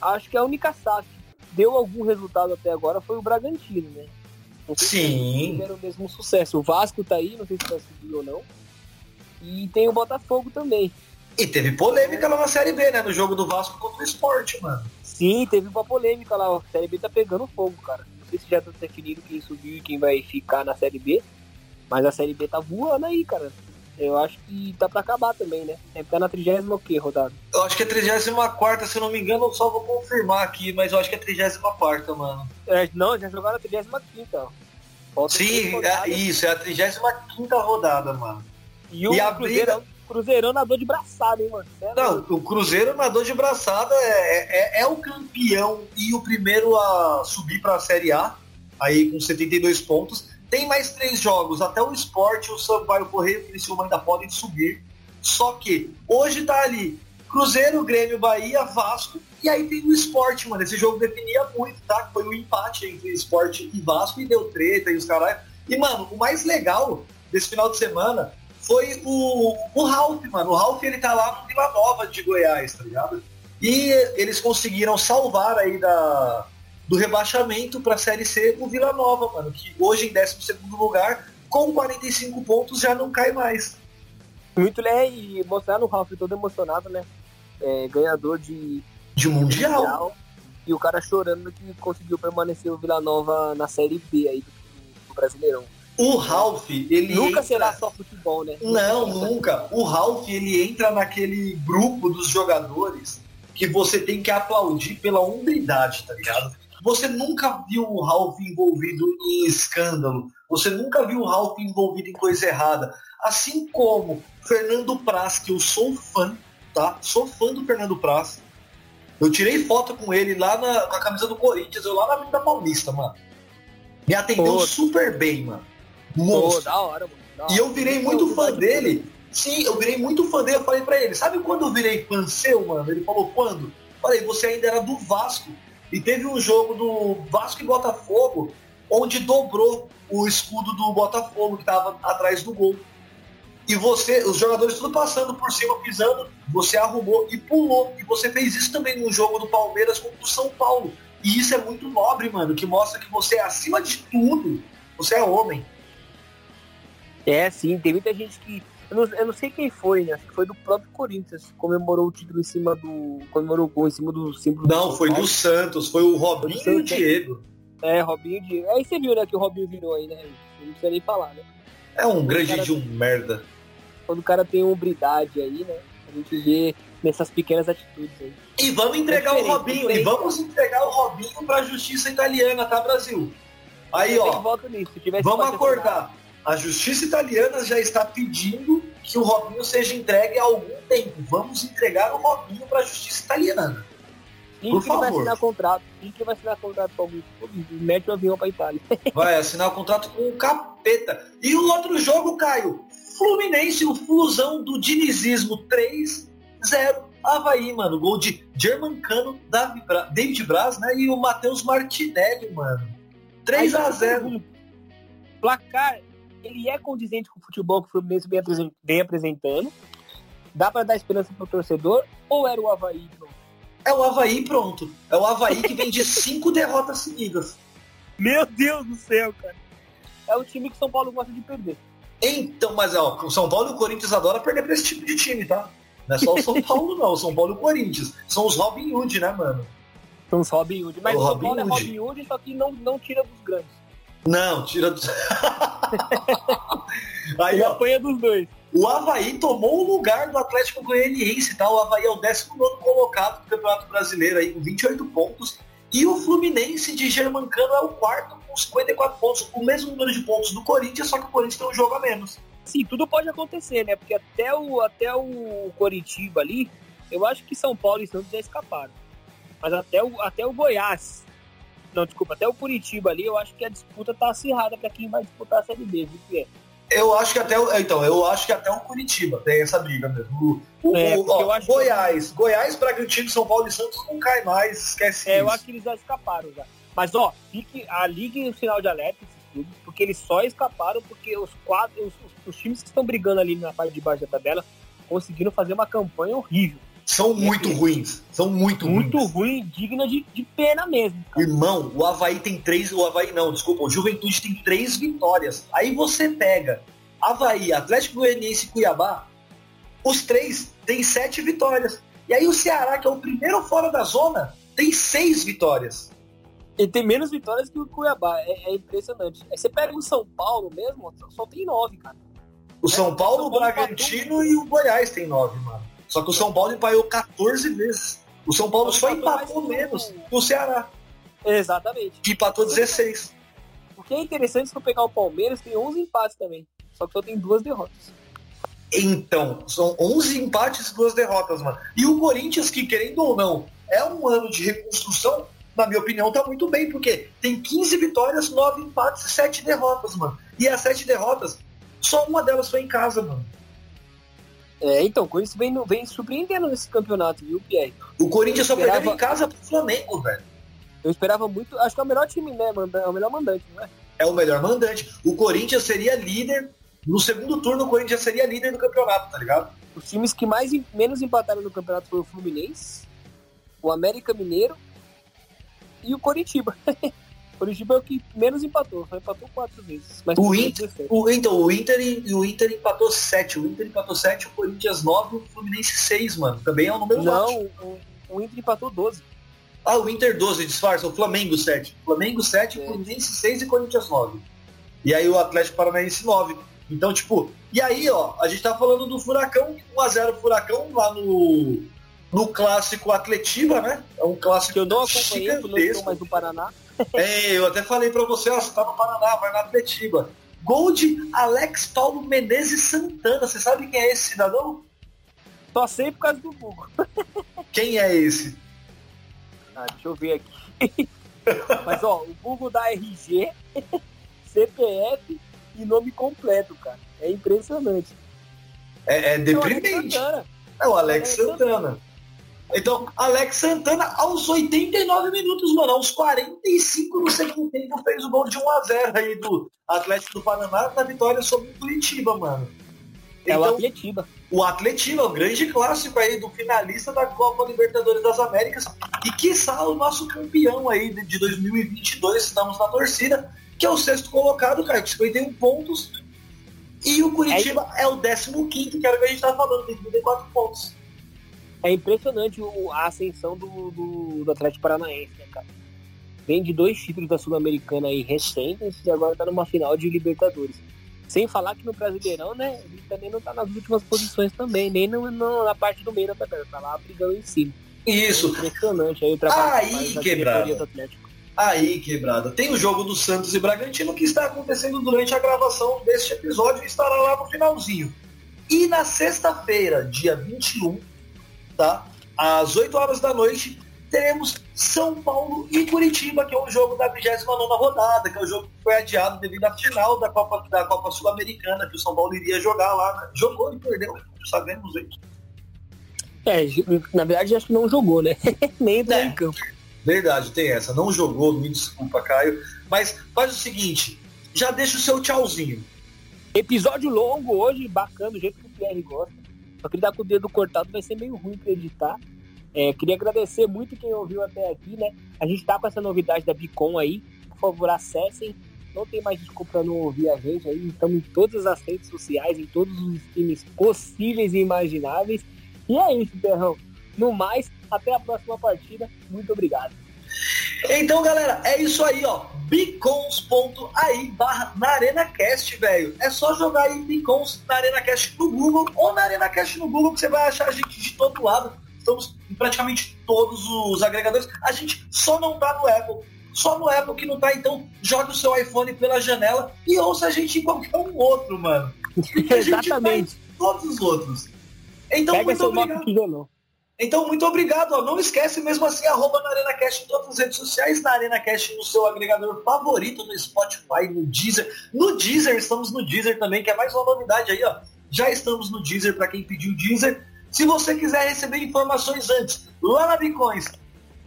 Acho que a única SAF que deu algum resultado até agora foi o Bragantino, né? Não Sim. Tiveram o mesmo sucesso. O Vasco tá aí, não sei se vai subir ou não. E tem o Botafogo também. E teve polêmica lá na Série B, né? No jogo do Vasco contra o Esporte, mano. Sim, teve uma polêmica lá. A Série B tá pegando fogo, cara sei se já tá definido quem subiu e quem vai ficar na Série B. Mas a Série B tá voando aí, cara. Eu acho que tá pra acabar também, né? É ficar na 30 o quê, rodada? Eu acho que é 34, se eu não me engano, eu só vou confirmar aqui, mas eu acho que é 34, mano. É, não, já jogaram a 35, ó. Sim, é, isso, é a 35 rodada, mano. E, o e a briga... Cruzeirão nadou de braçada, hein, mano? É não, o Cruzeiro nadou de braçada é, é, é, o campeão e o primeiro a subir para a Série A, aí com 72 pontos. Tem mais três jogos, até o esporte, o Sampaio Correio e o Criciúma ainda podem subir. Só que hoje tá ali Cruzeiro, Grêmio, Bahia, Vasco, e aí tem o esporte, mano. Esse jogo definia muito, tá? Foi o um empate entre esporte e Vasco e deu treta e os caras. E, mano, o mais legal desse final de semana foi o, o Ralph, mano. O Ralph ele tá lá no Vila Nova de Goiás, tá ligado? E eles conseguiram salvar aí da, do rebaixamento para a Série C o Vila Nova, mano, que hoje em 12 lugar, com 45 pontos, já não cai mais. Muito né? E mostrar o Ralph todo emocionado, né? É, ganhador de, de mundial. mundial. E o cara chorando que conseguiu permanecer o Vila Nova na Série B aí do, do Brasileirão. O Ralph, ele. Nunca entra... será só futebol, né? Não, nunca. O Ralph, ele entra naquele grupo dos jogadores que você tem que aplaudir pela humildade, tá ligado? Você nunca viu o Ralph envolvido em escândalo. Você nunca viu o Ralph envolvido em coisa errada. Assim como Fernando Praz, que eu sou fã, tá? Sou fã do Fernando Praz. Eu tirei foto com ele lá na, com a camisa do Corinthians, eu lá na Avenida Paulista, mano. Me atendeu Pô. super bem, mano monstro. da hora, mano. Da hora. E eu virei muito fã dele. Sim, eu virei muito fã dele. Eu falei pra ele, sabe quando eu virei fã seu, mano? Ele falou, quando? Falei, você ainda era do Vasco. E teve um jogo do Vasco e Botafogo, onde dobrou o escudo do Botafogo, que tava atrás do gol. E você, os jogadores tudo passando por cima, pisando, você arrumou e pulou. E você fez isso também no jogo do Palmeiras contra o São Paulo. E isso é muito nobre, mano, que mostra que você acima de tudo. Você é homem. É, sim, tem muita gente que. Eu não, eu não sei quem foi, né? Acho que foi do próprio Corinthians. Comemorou o título em cima do. Comemorou o gol em cima do símbolo. Não, do foi do Santos, foi o Robinho foi e o Diego. É, Robinho e Diego. Aí você viu, né, que o Robinho virou aí, né? Não precisa nem falar, né? É um quando grande de um merda. Quando o cara tem hombridade aí, né? A gente vê nessas pequenas atitudes aí. E vamos entregar é o Robinho, e vamos entregar o Robinho pra justiça italiana, tá, Brasil? Aí, eu ó. Vamos acordar. A justiça italiana já está pedindo que o Robinho seja entregue há algum tempo. Vamos entregar o Robinho para a justiça italiana. Por que favor. vai assinar contrato? Quem que vai assinar contrato com algum Mete o avião para Itália. vai assinar o contrato com o capeta. E o outro jogo, Caio? Fluminense, o fusão do dinizismo 3-0. Havaí, mano. Gol de Germancano, David Braz, né? E o Matheus Martinelli, mano. 3 a 0 Placar ele é condizente com o futebol que o Fluminense vem, apresentando. Dá para dar esperança pro torcedor ou era o Havaí pronto? É o Havaí pronto. É o Havaí que vem de cinco derrotas seguidas. Meu Deus do céu, cara. É o time que São Paulo gosta de perder. Então, mas ó, o São Paulo e o Corinthians adoram perder pra esse tipo de time, tá? Não é só o São Paulo, não. O São Paulo e o Corinthians. São os Robin Hood, né, mano? São os Robin Hood. Mas o, o São Paulo Hood. é Robin Hood, só que não, não tira dos grandes. Não, tira do. Aí, Ele ó, apanha dos dois. O Havaí tomou o lugar do Atlético Goianiense, tá? O Havaí é o 19 colocado do Campeonato Brasileiro aí, com 28 pontos. E o Fluminense de Germancano é o quarto com 54 pontos, o mesmo número de pontos do Corinthians, só que o Corinthians tem um jogo a menos. Sim, tudo pode acontecer, né? Porque até o, até o Coritiba ali, eu acho que São Paulo e Santos já escaparam. Mas até o, até o Goiás, não, desculpa, até o Curitiba ali, eu acho que a disputa tá acirrada para quem vai disputar a Série B, viu, que é? Eu acho que até o, então, eu acho que até o Curitiba tem essa briga mesmo. O, é, o ó, Goiás, que... Goiás, Bragantino, São Paulo e Santos não cai mais, esquece é, isso. Eu acho que eles já escaparam já. Mas ó, fique, a ligue o sinal de alerta esses clubes, porque eles só escaparam porque os quatro, os, os, times que estão brigando ali na parte de baixo da tabela conseguiram fazer uma campanha horrível são muito ruins. São muito, muito ruins. Muito ruim, digna de, de pena mesmo. Cara. Irmão, o Havaí tem três. O Havaí não, desculpa, o Juventude tem três vitórias. Aí você pega Havaí, Atlético Goianiense e Cuiabá, os três têm sete vitórias. E aí o Ceará, que é o primeiro fora da zona, tem seis vitórias. Ele tem menos vitórias que o Cuiabá. É, é impressionante. Aí você pega o São Paulo mesmo, só tem nove, cara. O São Paulo, o Bragantino e o Goiás tem nove, mano. Só que o São Paulo empaiou 14 vezes. O São Paulo só empatou menos que o Ceará. Exatamente. Que empatou 16. O que é interessante se for pegar o Palmeiras, tem 11 empates também. Só que só tem duas derrotas. Então, são 11 empates e duas derrotas, mano. E o Corinthians, que querendo ou não, é um ano de reconstrução, na minha opinião, tá muito bem, porque tem 15 vitórias, 9 empates e 7 derrotas, mano. E as 7 derrotas, só uma delas foi em casa, mano. É, então, o Corinthians vem, vem surpreendendo nesse campeonato, viu, Pierre? O Corinthians só esperava... perdeu em casa pro Flamengo, velho. Eu esperava muito, acho que é o melhor time, né? É o melhor mandante, não é? É o melhor mandante. O Corinthians seria líder. No segundo turno, o Corinthians seria líder do campeonato, tá ligado? Os times que mais menos empataram no campeonato foram o Fluminense, o América Mineiro e o Coritiba. Curitiba é o que menos empatou, só empatou quatro vezes. Mas o, Inter, o, então, o, Inter, o Inter empatou sete, o Inter empatou sete, o Corinthians nove, o Fluminense seis, mano. Também é um número Não, o, o, Inter empatou 12. Ah, o Inter 12, disfarça, o Flamengo 7. Flamengo 7, é. Fluminense 6 e Corinthians 9. E aí o Atlético Paranaense 9. Então, tipo, e aí, ó, a gente tá falando do Furacão, 1x0 Furacão lá no, no clássico Atletiba, né? É um clássico que eu não acompanhei, não mais no Paraná. É, eu até falei para você, ó, você tá no Paraná, vai na Atletiba. Gol de Alex Paulo Menezes Santana. Você sabe quem é esse cidadão? Só sei por causa do Google. Quem é esse? Ah, deixa eu ver aqui. Mas ó, o Google dá RG, CPF e nome completo, cara. É impressionante. É, é deprimente. É o Alex Santana. Santana. Então, Alex Santana, aos 89 minutos, mano, aos 45 do segundo tempo, fez o gol de 1x0 aí do Atlético do Paraná na vitória sobre o Curitiba, mano. É então, o Atletiba. O Atletiba, o grande clássico aí do finalista da Copa Libertadores das Américas. E que o nosso campeão aí de 2022, estamos na torcida, que é o sexto colocado, cara, com 51 pontos. E o Curitiba é, é o 15 que era o que a gente estava falando, tem 34 pontos. É impressionante a ascensão do, do, do Atlético Paranaense, né, cara? Vem de dois títulos da Sul-Americana aí recentes e agora tá numa final de Libertadores. Sem falar que no Brasileirão, né, ele também não tá nas últimas posições também, nem no, no, na parte do meio da tabela, tá lá brigando em cima. Isso. É impressionante aí o trabalho aí, quebrada. do Atlético. Aí, quebrada. Tem o jogo do Santos e Bragantino que está acontecendo durante a gravação deste episódio e estará lá no finalzinho. E na sexta-feira, dia 21, tá? Às 8 horas da noite, teremos São Paulo e Curitiba, que é o jogo da 29 rodada, que é o jogo que foi adiado devido à final da Copa, da Copa Sul-Americana, que o São Paulo iria jogar lá. Né? Jogou e perdeu, sabemos isso. É, na verdade acho que não jogou, né? Nem entrou é, em campo. Verdade, tem essa. Não jogou, me desculpa, Caio. Mas faz o seguinte, já deixa o seu tchauzinho. Episódio longo hoje, bacana, do jeito que o Pierre gosta. Só que ele tá com o dedo cortado, vai ser meio ruim pra editar. É, queria agradecer muito quem ouviu até aqui, né? A gente tá com essa novidade da Bicom aí. Por favor, acessem. Não tem mais desculpa pra não ouvir a gente aí. Estamos em todas as redes sociais, em todos os times possíveis e imagináveis. E é isso, Perrão. No mais, até a próxima partida. Muito obrigado. Então, galera, é isso aí, ó. bicons.ai barra na ArenaCast, velho. É só jogar aí bicons na ArenaCast no Google ou na ArenaCast no Google que você vai achar a gente de todo lado estamos em praticamente todos os agregadores. A gente só não tá no Apple. Só no Apple que não tá, então joga o seu iPhone pela janela e ouça a gente em qualquer um outro, mano. Exatamente. Tá todos os outros. Então, Pega muito obrigado. Então, muito obrigado. Ó. Não esquece, mesmo assim, arroba na ArenaCast em todas as redes sociais, na ArenaCast no seu agregador favorito, no Spotify, no Deezer. No Deezer, estamos no Deezer também, que é mais uma novidade aí, ó. Já estamos no Deezer para quem pediu Deezer. Se você quiser receber informações antes, lá na Bitcoins,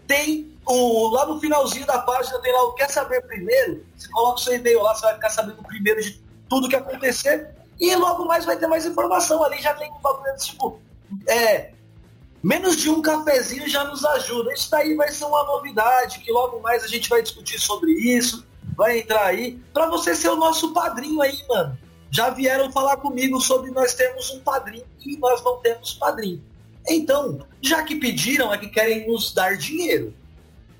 tem o, lá no finalzinho da página tem lá o Quer Saber Primeiro. Você coloca o seu e-mail lá, você vai ficar sabendo primeiro de tudo que acontecer. E logo mais vai ter mais informação ali. Já tem um bagulho tipo. É, menos de um cafezinho já nos ajuda. Isso daí vai ser uma novidade, que logo mais a gente vai discutir sobre isso. Vai entrar aí. para você ser o nosso padrinho aí, mano já vieram falar comigo sobre nós termos um padrinho e nós não temos padrinho. Então, já que pediram, é que querem nos dar dinheiro.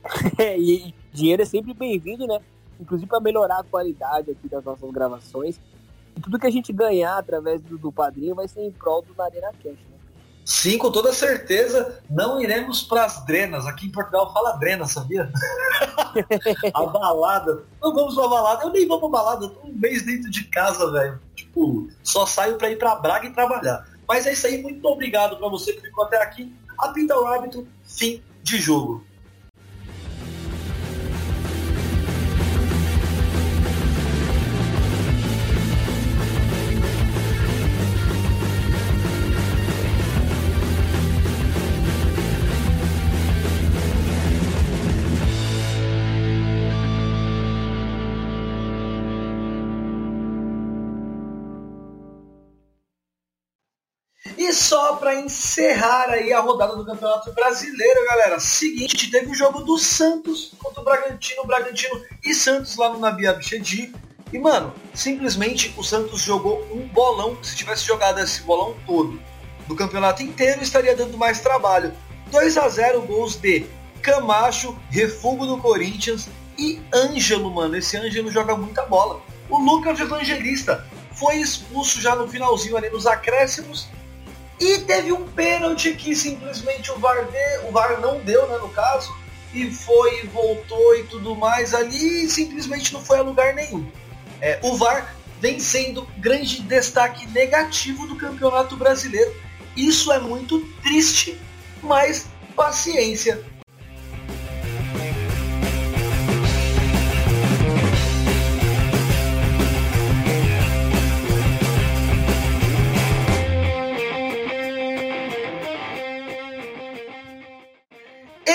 É, e dinheiro é sempre bem-vindo, né? Inclusive para melhorar a qualidade aqui das nossas gravações. E tudo que a gente ganhar através do, do padrinho vai ser em prol do Arena Cash, né? Sim, com toda certeza, não iremos para as drenas. Aqui em Portugal fala drena, sabia? a balada. Não vamos pra balada. Eu nem vou pra balada, eu tô um mês dentro de casa, velho. Tipo, só saio para ir para Braga e trabalhar. Mas é isso aí, muito obrigado para você que ficou até aqui. Apita o árbitro, fim de jogo. Para encerrar aí a rodada do Campeonato Brasileiro, galera. Seguinte, teve o jogo do Santos contra o Bragantino, Bragantino e Santos lá no Nabi Abichedi. E, mano, simplesmente o Santos jogou um bolão. Se tivesse jogado esse bolão todo no campeonato inteiro, estaria dando mais trabalho. 2 a 0 gols de Camacho, Refugo do Corinthians e Ângelo, mano. Esse Ângelo joga muita bola. O Lucas Evangelista foi expulso já no finalzinho ali nos acréscimos e teve um pênalti que simplesmente o VAR, de, o VAR não deu, né, no caso, e foi, voltou e tudo mais ali, e simplesmente não foi a lugar nenhum. É, o VAR vem sendo grande destaque negativo do Campeonato Brasileiro. Isso é muito triste, mas paciência.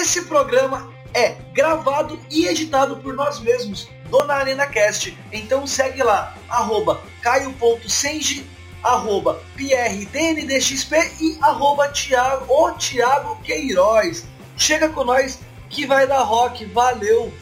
Esse programa é gravado e editado por nós mesmos, Dona Arena Cast. Então segue lá, arroba caio.senji, arroba prdndxp e arroba Thiago, o Thiago Queiroz. Chega com nós que vai dar rock, valeu!